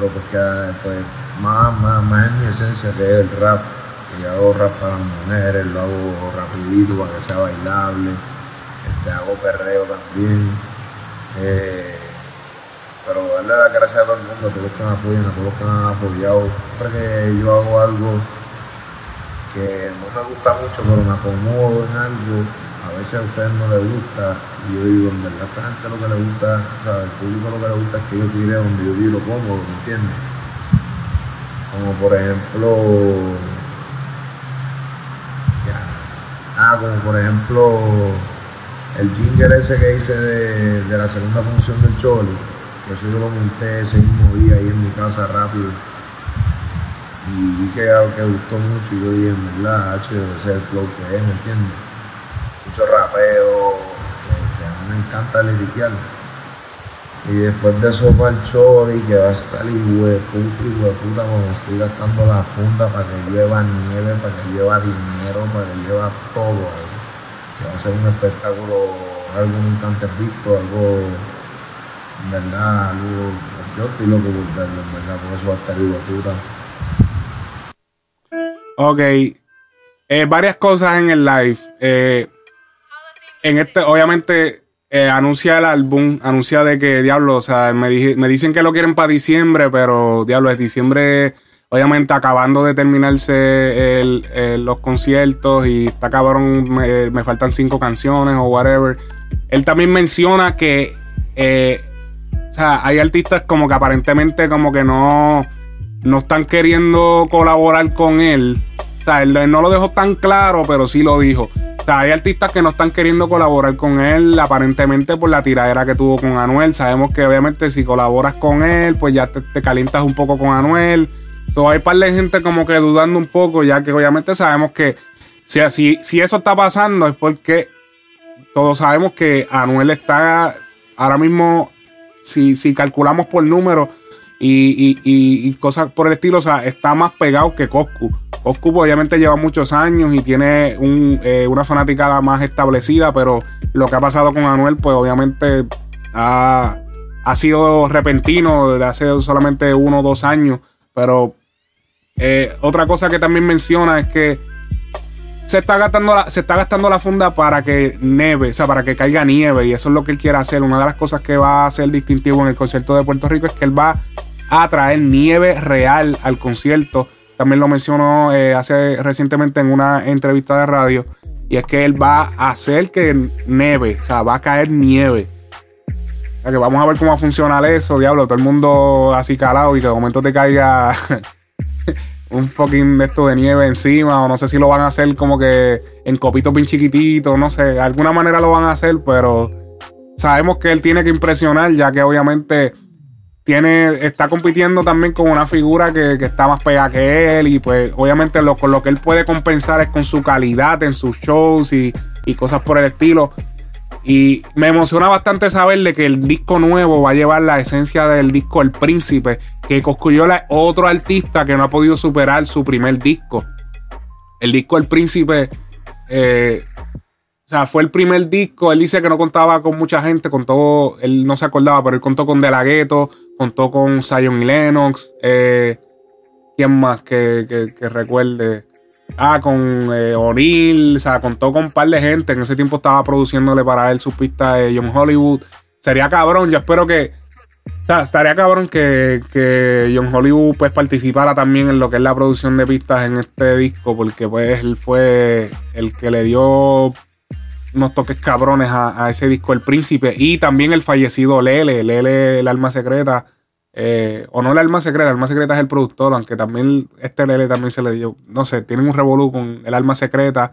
[SPEAKER 8] porque pues, más, más, más en mi esencia que es el rap, yo hago rap para mujeres, lo hago rapidito para que sea bailable, este, hago perreo también. Eh, pero darle las gracias a todo el mundo, a todos los que me apoyan, a todos los que me han apoyado. Siempre que yo hago algo que no me gusta mucho, pero me acomodo en algo, a veces a ustedes no les gusta, y yo digo, en verdad a esta gente lo que le gusta, o sea, al público lo que le gusta es que yo tire donde yo tiro cómodo, ¿me entiendes? Como por ejemplo, ah, como por ejemplo, el jingle ese que hice de, de la segunda función del Cholo, que eso yo lo monté ese mismo día ahí en mi casa rápido y vi que, que gustó mucho y yo dije, en verdad, H, ese es el flow que es, ¿me entiendes? Mucho rapeo, que, a mí me encanta liriquear. Y después de eso para el chori, que va a estar hijo de puta, hijo estoy gastando la funda para que llueva nieve, para que llueva dinero, para que llueva todo ahí. Que va a ser un espectáculo, algo nunca antes visto, algo, en verdad, algo, yo estoy loco por verlo, en verdad, por eso va a estar hijo de puta.
[SPEAKER 2] Ok. Eh, varias cosas en el live. Eh, en este, obviamente, eh, anuncia el álbum, anuncia de que, diablo, o sea, me, me dicen que lo quieren para diciembre, pero, diablo, es diciembre, obviamente, acabando de terminarse el- los conciertos y está cabrón, me, me faltan cinco canciones o whatever. Él también menciona que, eh, o sea, hay artistas como que aparentemente como que no no están queriendo colaborar con él. O sea, él, no lo dejó tan claro, pero sí lo dijo. O sea, hay artistas que no están queriendo colaborar con él, aparentemente por la tiradera que tuvo con Anuel. Sabemos que obviamente si colaboras con él, pues ya te, calientas un poco con Anuel. So, hay par de gente como que dudando un poco, ya que obviamente sabemos que si, si, si eso está pasando es porque todos sabemos que Anuel está ahora mismo, si, si calculamos por números, y, y- y- cosas por el estilo, o sea, está más pegado que Coscu. Coscu pues, obviamente lleva muchos años y tiene eh, una fanaticada más establecida, pero lo que ha pasado con Anuel, pues obviamente ha, ha sido repentino desde hace solamente uno o dos años. Pero eh, otra cosa que también menciona es que se está gastando la, se está gastando la funda para que neve, o sea, para que caiga nieve. Y eso es lo que él quiere hacer. Una de las cosas que va a ser distintivo en el concierto de Puerto Rico es que él va a traer nieve real al concierto. También lo mencionó eh, hace recientemente en una entrevista de radio. Y es que él va a hacer que neve, o sea, va a caer nieve. O sea, que vamos a ver cómo va a funcionar eso, diablo. Todo el mundo así calado y que de momento te caiga <laughs> un fucking de esto de nieve encima. O no sé si lo van a hacer como que en copitos bien no sé. De alguna manera lo van a hacer, pero sabemos que él tiene que impresionar, ya que obviamente tiene, está compitiendo también con una figura que, que está más pegada que él y pues obviamente lo, con lo que él puede compensar es con su calidad en sus shows y, y cosas por el estilo. Y me emociona bastante saber de que el disco nuevo va a llevar la esencia del disco El Príncipe, que Coscuyola es otro artista que no ha podido superar su primer disco. El disco El Príncipe, eh, o sea, fue el primer disco. Él dice que no contaba con mucha gente, contó, él no se acordaba, pero él contó con De La Ghetto, contó con Zion y Lennox. Eh, ¿Quién más que, recuerde? Ah, con eh, o sea, contó con un par de gente. En ese tiempo estaba produciéndole para él su pista de John Hollywood. Sería cabrón, yo espero que. O sea, estaría cabrón que, que John Hollywood pues participara también en lo que es la producción de pistas en este disco, porque pues él fue el que le dio unos toques cabrones a, ese disco El Príncipe y también el fallecido Lele, Lele, el alma secreta. Eh, o no el alma secreta, el alma secreta es el productor, aunque también este Lele también se le dio, no sé, tienen un revolú con el alma secreta,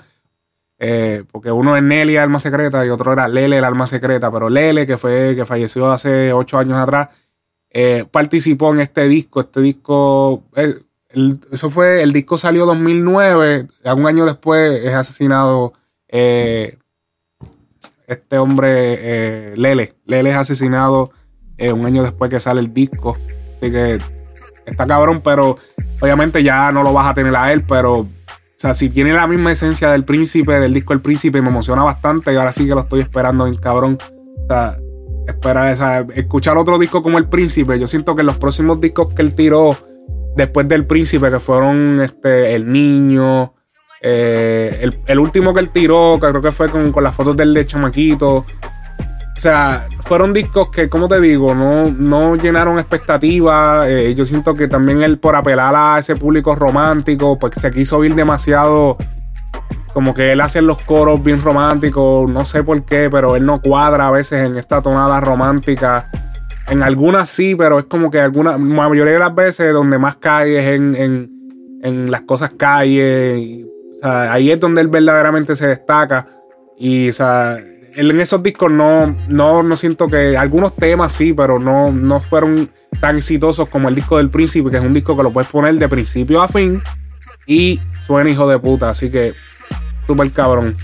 [SPEAKER 2] eh, porque uno es Nelly, el alma secreta, y otro era Lele, el alma secreta, pero Lele, que fue, que falleció hace ocho años atrás, eh, participó en este disco, este disco, eso fue, el disco salió 2009, un año después es asesinado este hombre, eh, Lele, Lele es asesinado eh, un año después que sale el disco. Así que está cabrón, pero obviamente ya no lo vas a tener a él, pero... O sea, si tiene la misma esencia del príncipe, del disco El Príncipe, me emociona bastante y ahora sí que lo estoy esperando en cabrón. O sea, esperar escuchar otro disco como El Príncipe. Yo siento que los próximos discos que él tiró después del Príncipe, que fueron este, El Niño, eh, el, último que él tiró, que creo que fue con, con las fotos del de Chamaquito. O sea, fueron discos que, como te digo, no, no llenaron expectativas. Eh, yo siento que también él, por apelar a ese público romántico, pues se quiso ir demasiado. Como que él hace los coros bien románticos, no sé por qué, pero él no cuadra a veces en esta tonada romántica. En algunas sí, pero es como que alguna, la mayoría de las veces donde más cae es en, en, en las cosas calle. Y, o sea, ahí es donde él verdaderamente se destaca. Y, o sea, él en esos discos no, no, no siento que. Algunos temas sí, pero no, no fueron tan exitosos como el disco del Príncipe, que es un disco que lo puedes poner de principio a fin y suena hijo de puta. Así que, súper cabrón.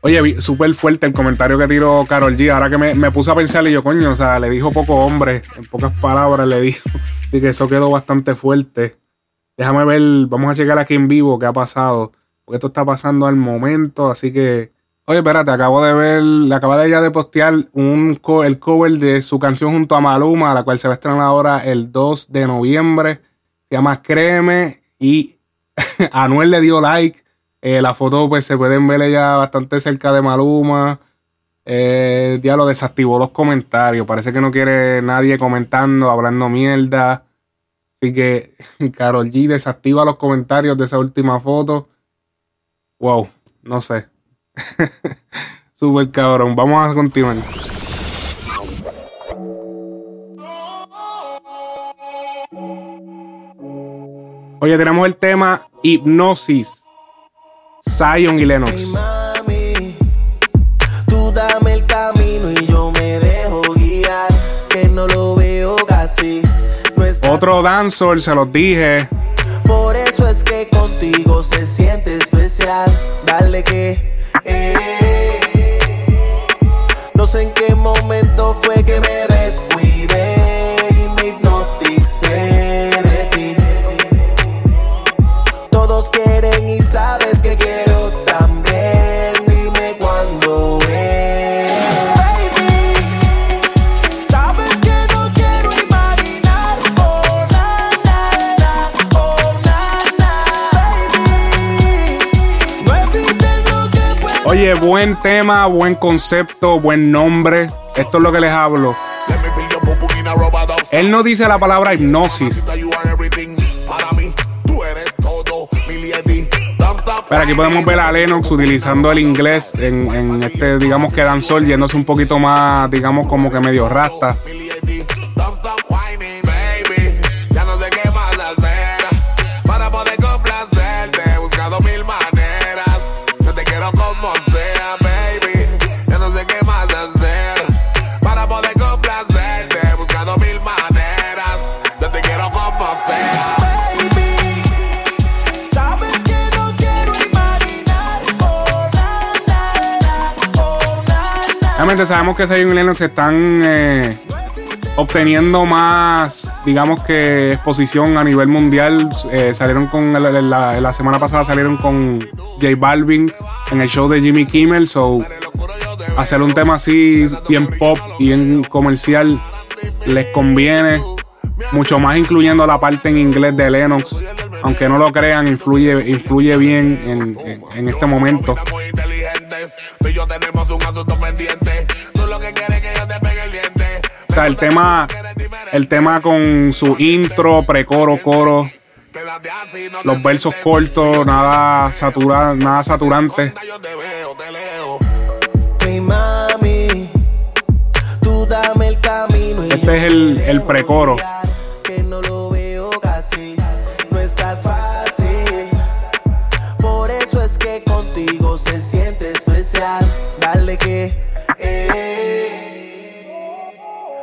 [SPEAKER 2] Oye, súper fuerte el comentario que tiró Carol G. Ahora que me, me puse a pensar y yo, coño, o sea, le dijo poco hombre, en pocas palabras le dijo. <laughs> Así que eso quedó bastante fuerte. Déjame ver, vamos a checar aquí en vivo qué ha pasado. Porque esto está pasando al momento, así que. Oye, espérate, acabo de ver, le acaba de ya de postear un el cover de su canción junto a Maluma, la cual se va a estrenar ahora el 2 de noviembre. Se llama Créeme y <laughs> Anuel le dio like. Eh, la foto, pues se pueden ver ella bastante cerca de Maluma. Eh, ya lo desactivó los comentarios. Parece que no quiere nadie comentando, hablando mierda. Así que <laughs> Carol G desactiva los comentarios de esa última foto. Wow, no sé. <laughs> Super cabrón. Vamos a continuar. Oye, tenemos el tema Hipnosis. Zion y Lennox. Otro dancehall, se los dije.
[SPEAKER 3] Por eso es que contigo se siente especial. Dale que. eh. No sé en qué momento fue que me
[SPEAKER 2] buen tema, buen concepto, buen nombre. Esto es lo que les hablo. Él no dice la palabra hipnosis. Pero aquí podemos ver a Lennox utilizando el inglés en, en este, digamos que danzol, yéndose un poquito más, digamos, como que medio rasta. Sabemos que Zion y Lennox están eh, obteniendo más, digamos que exposición a nivel mundial. Eh, salieron con la, semana pasada salieron con J Balvin en el show de Jimmy Kimmel. So hacer un tema así bien pop y bien comercial les conviene. Mucho más incluyendo la parte en inglés de Lennox. Aunque no lo crean, influye, influye bien en, en- en este momento.
[SPEAKER 3] El
[SPEAKER 2] tema, el tema con su intro, precoro, coro, los versos cortos, nada satura, nada saturante. Este es el- el precoro.
[SPEAKER 3] Por eso es que contigo se siente especial. Dale que.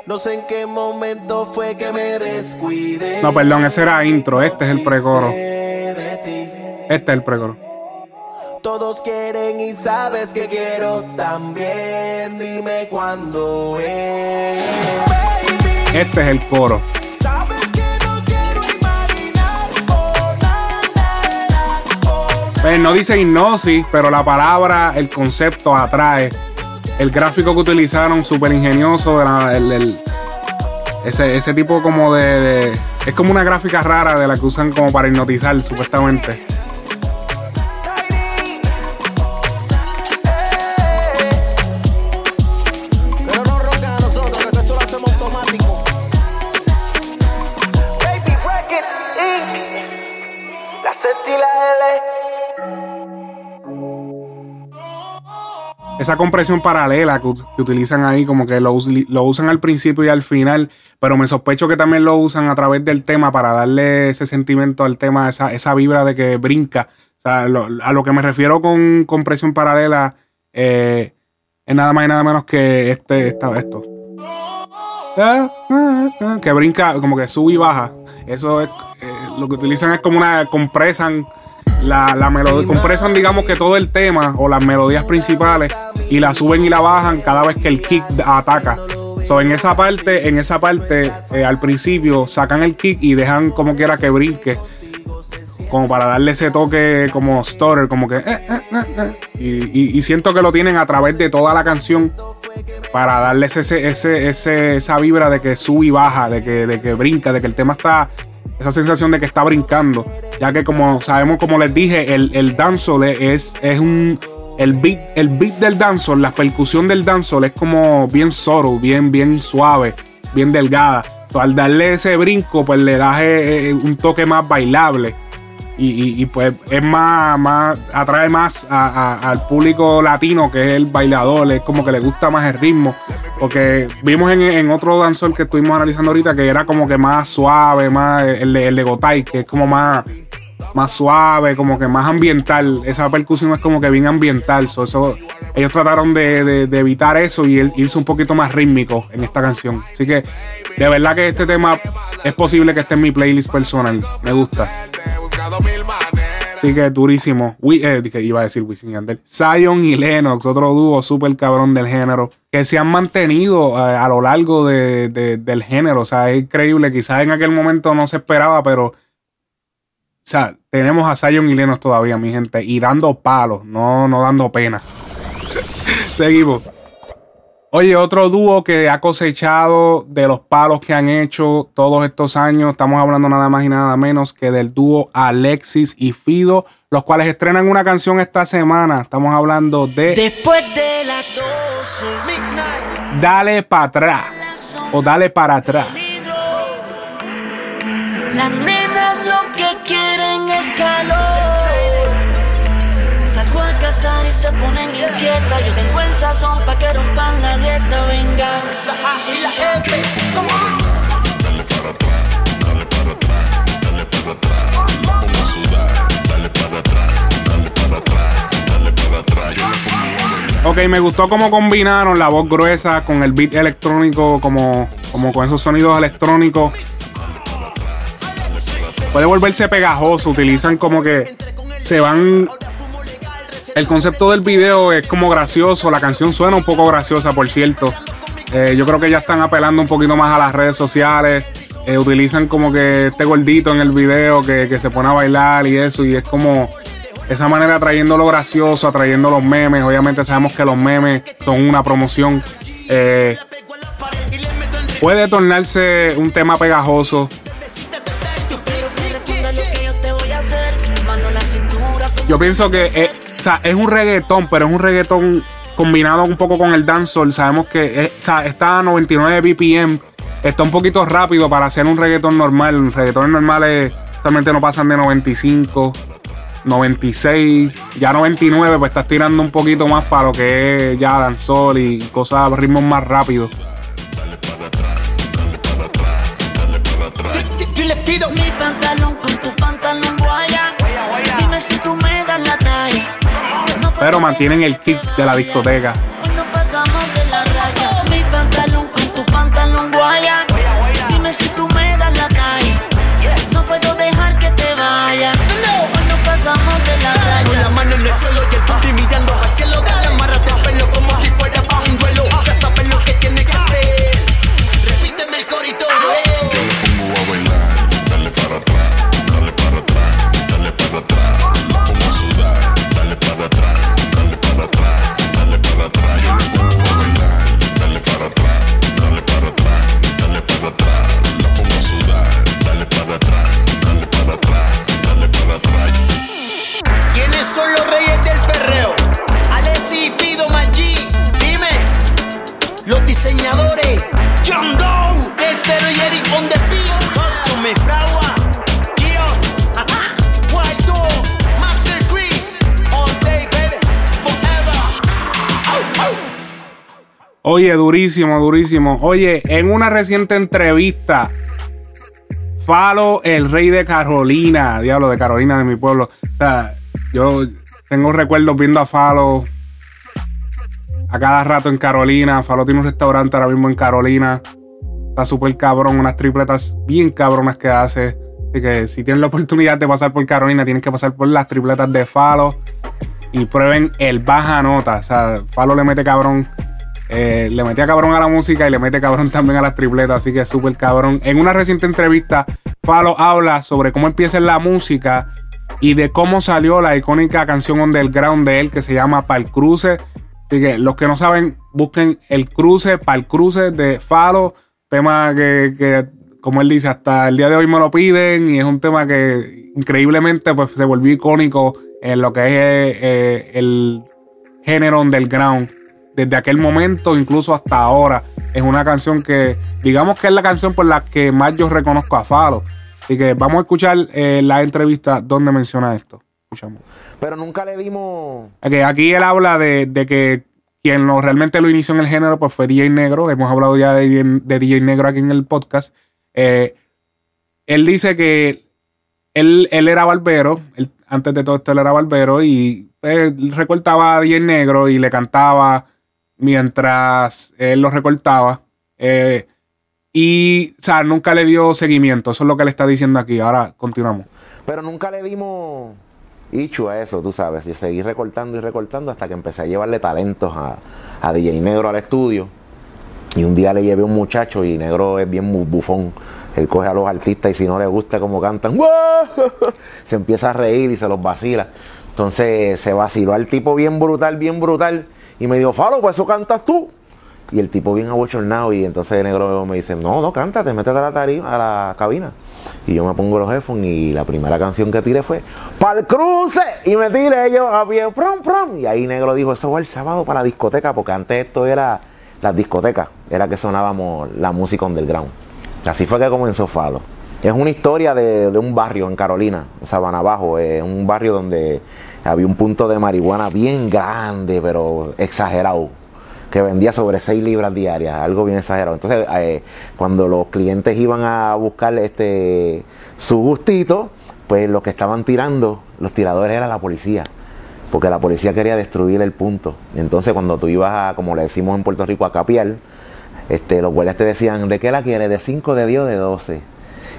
[SPEAKER 3] No sé en qué momento fue que me descuidé.
[SPEAKER 2] No, perdón, ese era intro, este es el precoro. Este es el precoro.
[SPEAKER 3] Todos quieren y sabes que quiero también. Dime cuándo es.
[SPEAKER 2] Este es el coro. Pues no dice hipnosis, pero la palabra, el concepto atrae. El gráfico que utilizaron, súper ingenioso. era el- el- ese, ese tipo como de, de- Es como una gráfica rara de la que usan como para hipnotizar, supuestamente. Esa compresión paralela que, que utilizan ahí, como que lo, lo usan al principio y al final, pero me sospecho que también lo usan a través del tema para darle ese sentimiento al tema, esa, esa vibra de que brinca. O sea, a lo que me refiero con compresión paralela eh, es nada más y nada menos que este, esta- esto. Que brinca, como que sube y baja. Eso es eh, lo que utilizan es como una compresan la, la melodía, compresan digamos que todo el tema o las melodías principales y la suben y la bajan cada vez que el kick ataca. So, en esa parte, en esa parte, eh, al principio sacan el kick y dejan como quiera que brinque. Como para darle ese toque como stutter, como que. eh, eh. Y, y- y siento que lo tienen a través de toda la canción para darles ese, ese, ese, esa vibra de que sube y baja, de que, de que brinca, de que el tema está. Esa sensación de que está brincando. Ya que como sabemos, como les dije, el, el dancehall es, es un. El beat, el beat del dancehall, la percusión del dancehall es como bien soro, bien, bien suave, bien delgada. So, al darle ese brinco, pues le das eh, eh, un toque más bailable. Y, y- y, pues es más, más atrae más a- al público latino que es el bailador, es como que le gusta más el ritmo. Porque vimos en, en otro danzol que estuvimos analizando ahorita que era como que más suave, más el de, el de Gotay, que es como más, más suave, como que más ambiental. Esa percusión es como que bien ambiental. So, eso, ellos trataron de, de- de evitar eso y irse un poquito más rítmico en esta canción. Así que de verdad que este tema es posible que esté en mi playlist personal. Me gusta. Que durísimo. Wi- eh, iba a decir Wisin Yandel. Zion y Lennox, otro dúo súper cabrón del género, que se han mantenido eh, a lo largo de- del género. O sea, es increíble. Quizás en aquel momento no se esperaba, pero. O sea, tenemos a Zion y Lennox todavía, mi gente. Y dando palos, no, no dando pena. <laughs> Seguimos. Oye, otro dúo que ha cosechado de los palos que han hecho todos estos años, estamos hablando nada más y nada menos que del dúo Alexis y Fido, los cuales estrenan una canción esta semana. Estamos hablando de
[SPEAKER 9] Después de las 12, midnight,
[SPEAKER 2] Dale para atrás o Dale para atrás.
[SPEAKER 9] las ponen inquietas. Yo tengo el sazón pa' que rompan la dieta. Venga, la A y la F, ¿cómo?
[SPEAKER 2] Ok, me gustó cómo combinaron la voz gruesa con el beat electrónico, como, como con esos sonidos electrónicos. Puede volverse pegajoso, utilizan como que se van... El concepto del video es como gracioso, la canción suena un poco graciosa, por cierto. Eh, yo creo que ya están apelando un poquito más a las redes sociales. Eh, utilizan como que este gordito en el video que, que se pone a bailar y eso, y es como esa manera atrayendo lo gracioso, atrayendo los memes. Obviamente sabemos que los memes son una promoción. Eh, puede tornarse un tema pegajoso.
[SPEAKER 9] Yo
[SPEAKER 2] pienso que sea, es un reggaetón, pero es un reggaetón combinado un poco con el dancehall. Sabemos que eh, o sea, está a 99 BPM. Está un poquito rápido para hacer un reggaetón normal. Reggaetones normales realmente no pasan de 95. 96, ya 99, pues estás tirando un poquito más para lo que es ya danzol y cosas, ritmos más rápidos.
[SPEAKER 9] Yo le pido mi pantalón
[SPEAKER 2] Pero mantienen el kick de la discoteca. Durísimo, durísimo. Oye, en una reciente entrevista, Falo, el rey de Carolina, diablo de Carolina de mi pueblo. O sea, yo tengo recuerdos viendo a Falo a cada rato en Carolina. Falo tiene un restaurante ahora mismo en Carolina. Está súper cabrón, unas tripletas bien cabronas que hace. Así que si tienen la oportunidad de pasar por Carolina, tienen que pasar por las tripletas de Falo y prueben el baja nota. O sea, Falo le mete cabrón. Eh, le metía cabrón a la música y le mete cabrón <laughs> también a las tripletas, así que es súper cabrón. En una reciente entrevista, Falo habla sobre cómo empieza la música y de cómo salió la icónica canción underground de él que se llama Pal Cruce. Así que los que no saben, busquen el cruce, Pal Cruce de Falo, tema que, que, como él dice, hasta el día de hoy me lo piden y es un tema que increíblemente pues, se volvió icónico en lo que es eh, el género underground. Desde aquel momento, incluso hasta ahora, es una canción que, digamos que es la canción por la que más yo reconozco a Falo. Así que vamos a escuchar eh, la entrevista donde menciona esto. Escuchamos.
[SPEAKER 10] Pero nunca le dimos.
[SPEAKER 2] Aquí él habla de, de que quien lo, realmente lo inició en el género pues fue DJ Negro. Hemos hablado ya de, de DJ Negro aquí en el podcast. Eh, él dice que él, él era barbero. él- antes de todo esto, él era barbero y eh, recortaba a DJ Negro y le cantaba mientras él lo recortaba. Eh, y, nunca le dio seguimiento. Eso es lo que le está diciendo aquí. Ahora continuamos.
[SPEAKER 10] Pero nunca le dimos ichu a eso, tú sabes. Y seguí recortando y recortando hasta que empecé a llevarle talentos a, a DJ Negro al estudio. Y un día le llevé un muchacho y Negro es bien bu- bufón. Él coge a los artistas y si no le gusta como cantan, <laughs> se empieza a reír y se los vacila. Entonces se vaciló al tipo bien brutal, bien brutal. Y me dijo, Falo, pues eso cantas tú. Y el tipo bien abochornado y entonces el negro me dice, no, no, cántate, métete a la tarima, a la cabina. Y yo me pongo los headphones y la primera canción que tiré fue ¡Pa'l cruce! Y me tiré yo a pie, prom, prom. Y ahí negro dijo, eso va el sábado para la discoteca, porque antes esto era las discotecas, era que sonábamos la música underground. Así fue que comenzó Falo. Es una historia de, de un barrio en Carolina, Sabana Bajo, eh, un barrio donde había un punto de marihuana bien grande, pero exagerado, que vendía sobre 6 libras diarias, algo bien exagerado. Entonces, eh, cuando los clientes iban a buscar este su gustito, pues los que estaban tirando, los tiradores era la policía, porque la policía quería destruir el punto. Entonces, cuando tú ibas a, como le decimos en Puerto Rico, a capiar, este, los guardias te decían, ¿de qué la quieres? ¿De 5, de 10 o de 12?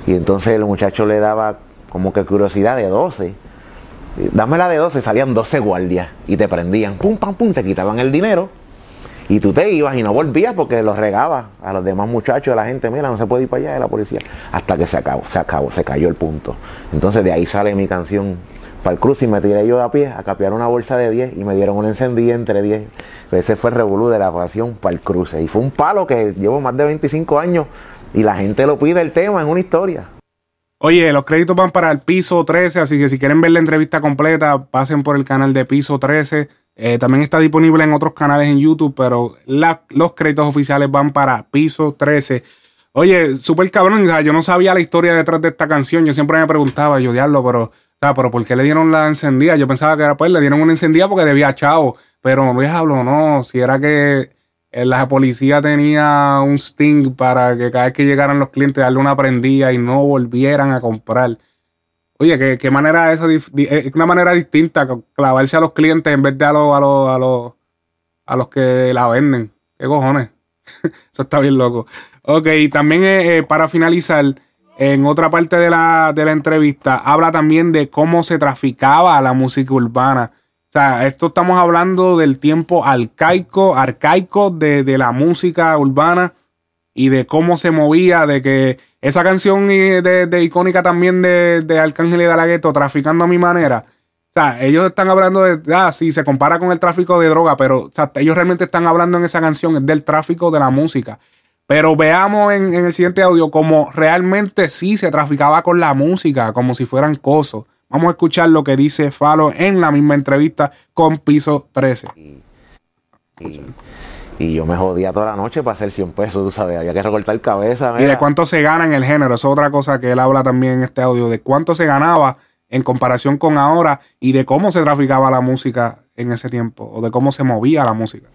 [SPEAKER 10] Y entonces el muchacho le daba como que curiosidad de 12. Dame la de 12, salían 12 guardias y te prendían, pum, pam, pum, te quitaban el dinero y tú te ibas y no volvías porque los regabas a los demás muchachos, a la gente, mira, no se puede ir para allá de la policía. Hasta que se acabó, se acabó, se cayó el punto. Entonces de ahí sale mi canción para el cruz y me tiré yo a pie a capear una bolsa de 10 y me dieron una encendida entre 10. Ese fue el revolú de la pasión para el cruce. Y fue un palo que llevo más de 25 años y la gente lo pide el tema en una historia.
[SPEAKER 2] Oye, los créditos van para el piso 13, así que si quieren ver la entrevista completa, pasen por el canal de piso 13. Eh, también está disponible en otros canales en YouTube, pero los créditos oficiales van para piso 13. Oye, súper cabrón, o yo no sabía la historia detrás de esta canción. Yo siempre me preguntaba, yo diablo, pero, o pero ¿por qué le dieron la encendida? Yo pensaba que era pues, le dieron una encendida porque debía chavo. Pero no diablo, no, si era que la policía tenía un sting para que cada vez que llegaran los clientes darle una prendida y no volvieran a comprar. Oye, ¿qué, qué manera dif- di- Es una manera distinta, clavarse a los clientes en vez de a los, a los, a los, a los que la venden. ¿Qué cojones? <laughs> Eso está bien loco. Ok, también eh, eh, para finalizar, en otra parte de la, de la entrevista, habla también de cómo se traficaba la música urbana. Sea, esto estamos hablando del tiempo arcaico, arcaico de, de la música urbana y de cómo se movía, de que esa canción de, de icónica también de, de Arcángel y de traficando a mi manera. O sea, ellos están hablando de, ah, sí, se compara con el tráfico de droga, pero o sea, ellos realmente están hablando en esa canción del tráfico de la música. Pero veamos en, en el siguiente audio como realmente sí se traficaba con la música, como si fueran cosas. Vamos a escuchar lo que dice Falo en la misma entrevista con Piso 13.
[SPEAKER 10] Y yo me jodía toda la noche para hacer 100 pesos, tú sabes, había que recortar cabeza.
[SPEAKER 2] Y de
[SPEAKER 10] mira.
[SPEAKER 2] cuánto se gana en el género. Eso es otra cosa que él habla también en este audio, de cuánto se ganaba en comparación con ahora y de cómo se traficaba la música en ese tiempo o de cómo se movía la música.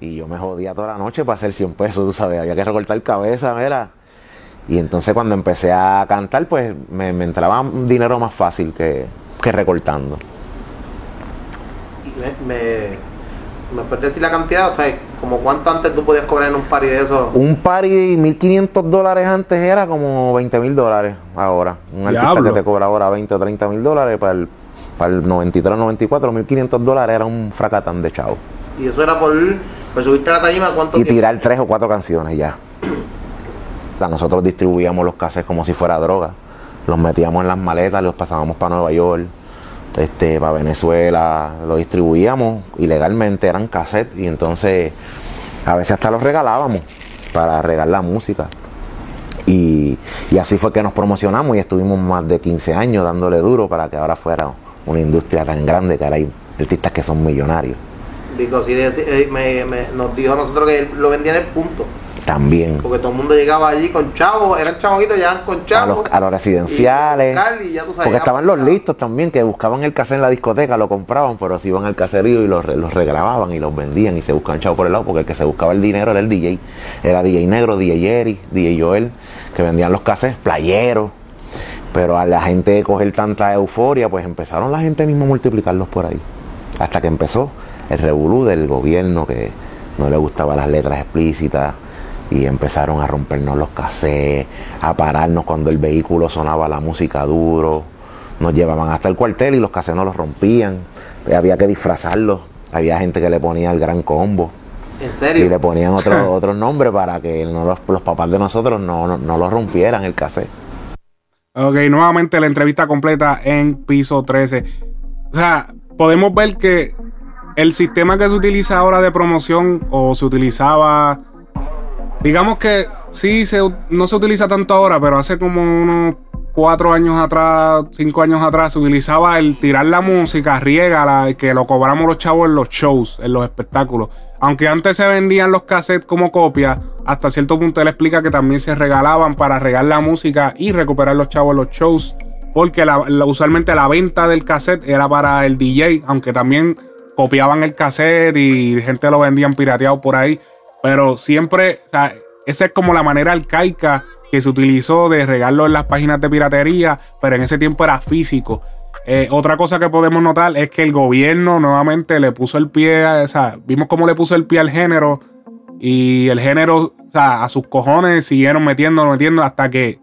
[SPEAKER 10] Y yo me jodía toda la noche para hacer 100 pesos, tú sabes, había que recortar cabeza, mira. Y entonces cuando empecé a cantar, pues me, me entraba un dinero más fácil que, que recortando.
[SPEAKER 11] Y me, me, ¿Me puedes decir la cantidad? O sea, como cuánto antes tú podías cobrar en un party de eso.
[SPEAKER 10] Un party 1.500 dólares antes era como 20 mil dólares ahora. Un artista
[SPEAKER 2] Diablo.
[SPEAKER 10] que te cobra ahora 20 o 30 mil dólares para el, para el 93 94, 1.500 dólares era un fracatán de chavo.
[SPEAKER 11] Y eso era por, por subirte a la tarima, ¿cuánto
[SPEAKER 10] Y
[SPEAKER 11] tiempo?
[SPEAKER 10] tirar tres o cuatro canciones ya. Nosotros distribuíamos los cassettes como si fuera droga. Los metíamos en las maletas, los pasábamos para Nueva York, este, para Venezuela, los distribuíamos ilegalmente, eran cassettes y entonces a veces hasta los regalábamos para regalar la música. Y, y así fue que nos promocionamos y estuvimos más de 15 años dándole duro para que ahora fuera una industria tan grande que ahora hay artistas que son millonarios.
[SPEAKER 11] Digo, sí, de- eh, me, nos dijo a nosotros que lo vendían en el punto.
[SPEAKER 10] También.
[SPEAKER 11] Porque todo el mundo llegaba allí con chavos, eran chamaquitos, llegaban con
[SPEAKER 10] a
[SPEAKER 11] chavos.
[SPEAKER 10] los, a los residenciales.
[SPEAKER 11] Y buscar, y ya tú sabes,
[SPEAKER 10] porque estaban los listos también, que buscaban el cassette en la discoteca, lo compraban, pero si iban al caserío y los, los regrababan y los vendían y se buscaban chavos por el lado, porque el que se buscaba el dinero era el DJ. Era DJ Negro, DJ Eri, DJ Joel, que vendían los cassettes, playeros. Pero a la gente coger tanta euforia, pues empezaron la gente misma a multiplicarlos por ahí. Hasta que empezó el revolú del gobierno que no le gustaban las letras explícitas y empezaron a rompernos los cassettes, a pararnos cuando el vehículo sonaba la música duro. Nos llevaban hasta el cuartel y los cassettes no los rompían. Había que disfrazarlos. Había gente que le ponía el gran combo.
[SPEAKER 11] ¿En serio?
[SPEAKER 10] Y le ponían otro, <laughs> otros nombres para que no los, los papás de nosotros no, no, no lo rompieran el cassette.
[SPEAKER 2] Ok, nuevamente la entrevista completa en piso 13. O sea, podemos ver que el sistema que se utiliza ahora de promoción o se utilizaba digamos que sí, se, no se utiliza tanto ahora, pero hace como unos cuatro años atrás, cinco años atrás, se utilizaba el tirar la música, riega, que lo cobramos los chavos en los shows, en los espectáculos. Aunque antes se vendían los cassettes como copia, hasta cierto punto él explica que también se regalaban para regar la música y recuperar los chavos en los shows. Porque usualmente la venta del cassette era para el DJ, aunque también copiaban el cassette y gente lo vendían pirateado por ahí. Pero siempre, o sea, esa es como la manera arcaica que se utilizó de regarlo en las páginas de piratería, pero en ese tiempo era físico. Eh, otra cosa que podemos notar es que el gobierno nuevamente le puso el pie, o sea, vimos cómo le puso el pie al género y el género, o sea, a sus cojones siguieron metiendo, metiendo hasta que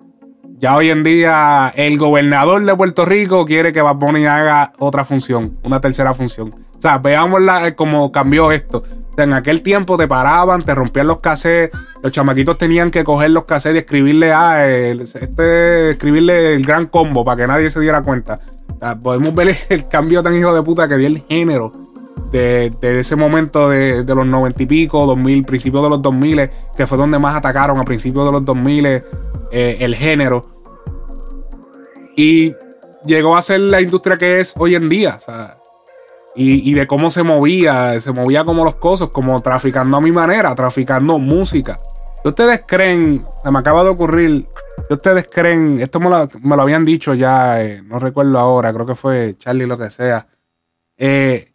[SPEAKER 2] ya hoy en día el gobernador de Puerto Rico quiere que Bad Bunny haga otra función, una tercera función. O sea, veamos la, cómo cambió esto. En aquel tiempo te paraban, te rompían los cassettes, los chamaquitos tenían que coger los cassettes y escribirle a ah, este, escribirle el gran combo para que nadie se diera cuenta. podemos ver <laughs> el cambio tan hijo de puta que dio el género de, ese momento de, los noventa y pico, 2000, principios de los 2000, que fue donde más atacaron a principios de los 2000 eh, el género. Y llegó a ser la industria que es hoy en día. Y, de cómo se movía, se movía como los cosos, como traficando a mi manera, traficando música. ¿Qué ustedes creen? Se me acaba de ocurrir. ¿Qué ustedes creen? Esto me lo, habían dicho ya, eh, no recuerdo ahora, creo que fue Charlie, lo que sea. Eh,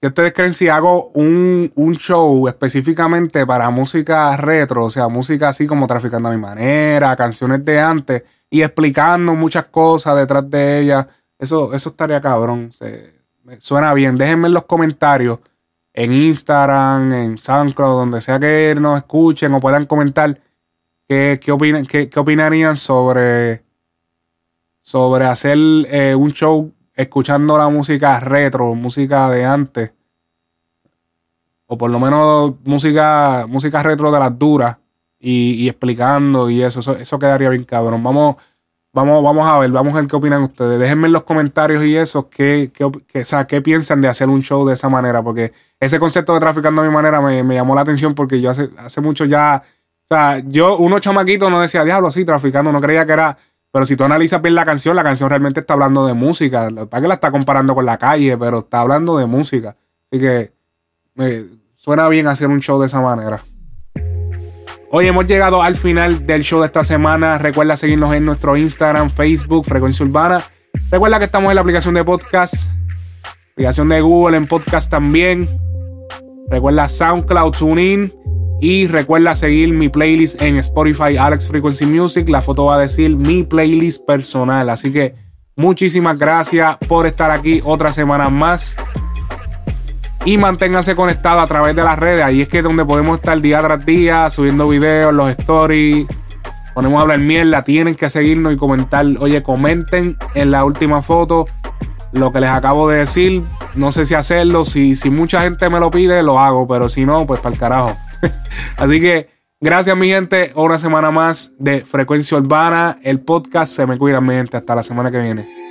[SPEAKER 2] ¿Qué ustedes creen si hago un, show específicamente para música retro? O sea, música así como Traficando a mi manera, canciones de antes y explicando muchas cosas detrás de ellas. Eso, eso estaría cabrón. Suena bien. Déjenme en los comentarios en Instagram, en SoundCloud, donde sea que nos escuchen o puedan comentar qué, qué, qué, opinarían sobre, sobre hacer eh, un show escuchando la música retro, música de antes, o por lo menos música, música retro de las duras, y, explicando y eso, eso, quedaría bien cabrón. Vamos, vamos, vamos a ver, vamos a ver qué opinan ustedes. Déjenme en los comentarios y eso, qué, qué, qué piensan de hacer un show de esa manera, porque ese concepto de traficando a mi manera me, llamó la atención porque yo hace, hace mucho ya, o sea, yo, uno chamaquito no decía, diablo, sí, traficando, no creía que era pero si tú analizas bien la canción, la canción realmente está hablando de música. Para que la está comparando con la calle, pero está hablando de música. Así que me suena bien hacer un show de esa manera. Hoy hemos llegado al final del show de esta semana. Recuerda seguirnos en nuestro Instagram, Facebook, Frecuencia Urbana. Recuerda que estamos en la aplicación de podcast, aplicación de Google en podcast también. Recuerda SoundCloud, TuneIn y recuerda seguir mi playlist en Spotify, Alex Frequency Music. La foto va a decir mi playlist personal. Así que muchísimas gracias por estar aquí otra semana más. Y manténganse conectados a través de las redes. Ahí es que es donde podemos estar día tras día subiendo videos, los stories. Ponemos a hablar mierda. Tienen que seguirnos y comentar. Oye, comenten en la última foto lo que les acabo de decir. No sé si hacerlo. Si, si mucha gente me lo pide, lo hago. Pero si no, pues para el carajo. <laughs> Así que gracias, mi gente. Una semana más de Frecuencia Urbana, el podcast. Se me cuidan, mi gente. Hasta la semana que viene.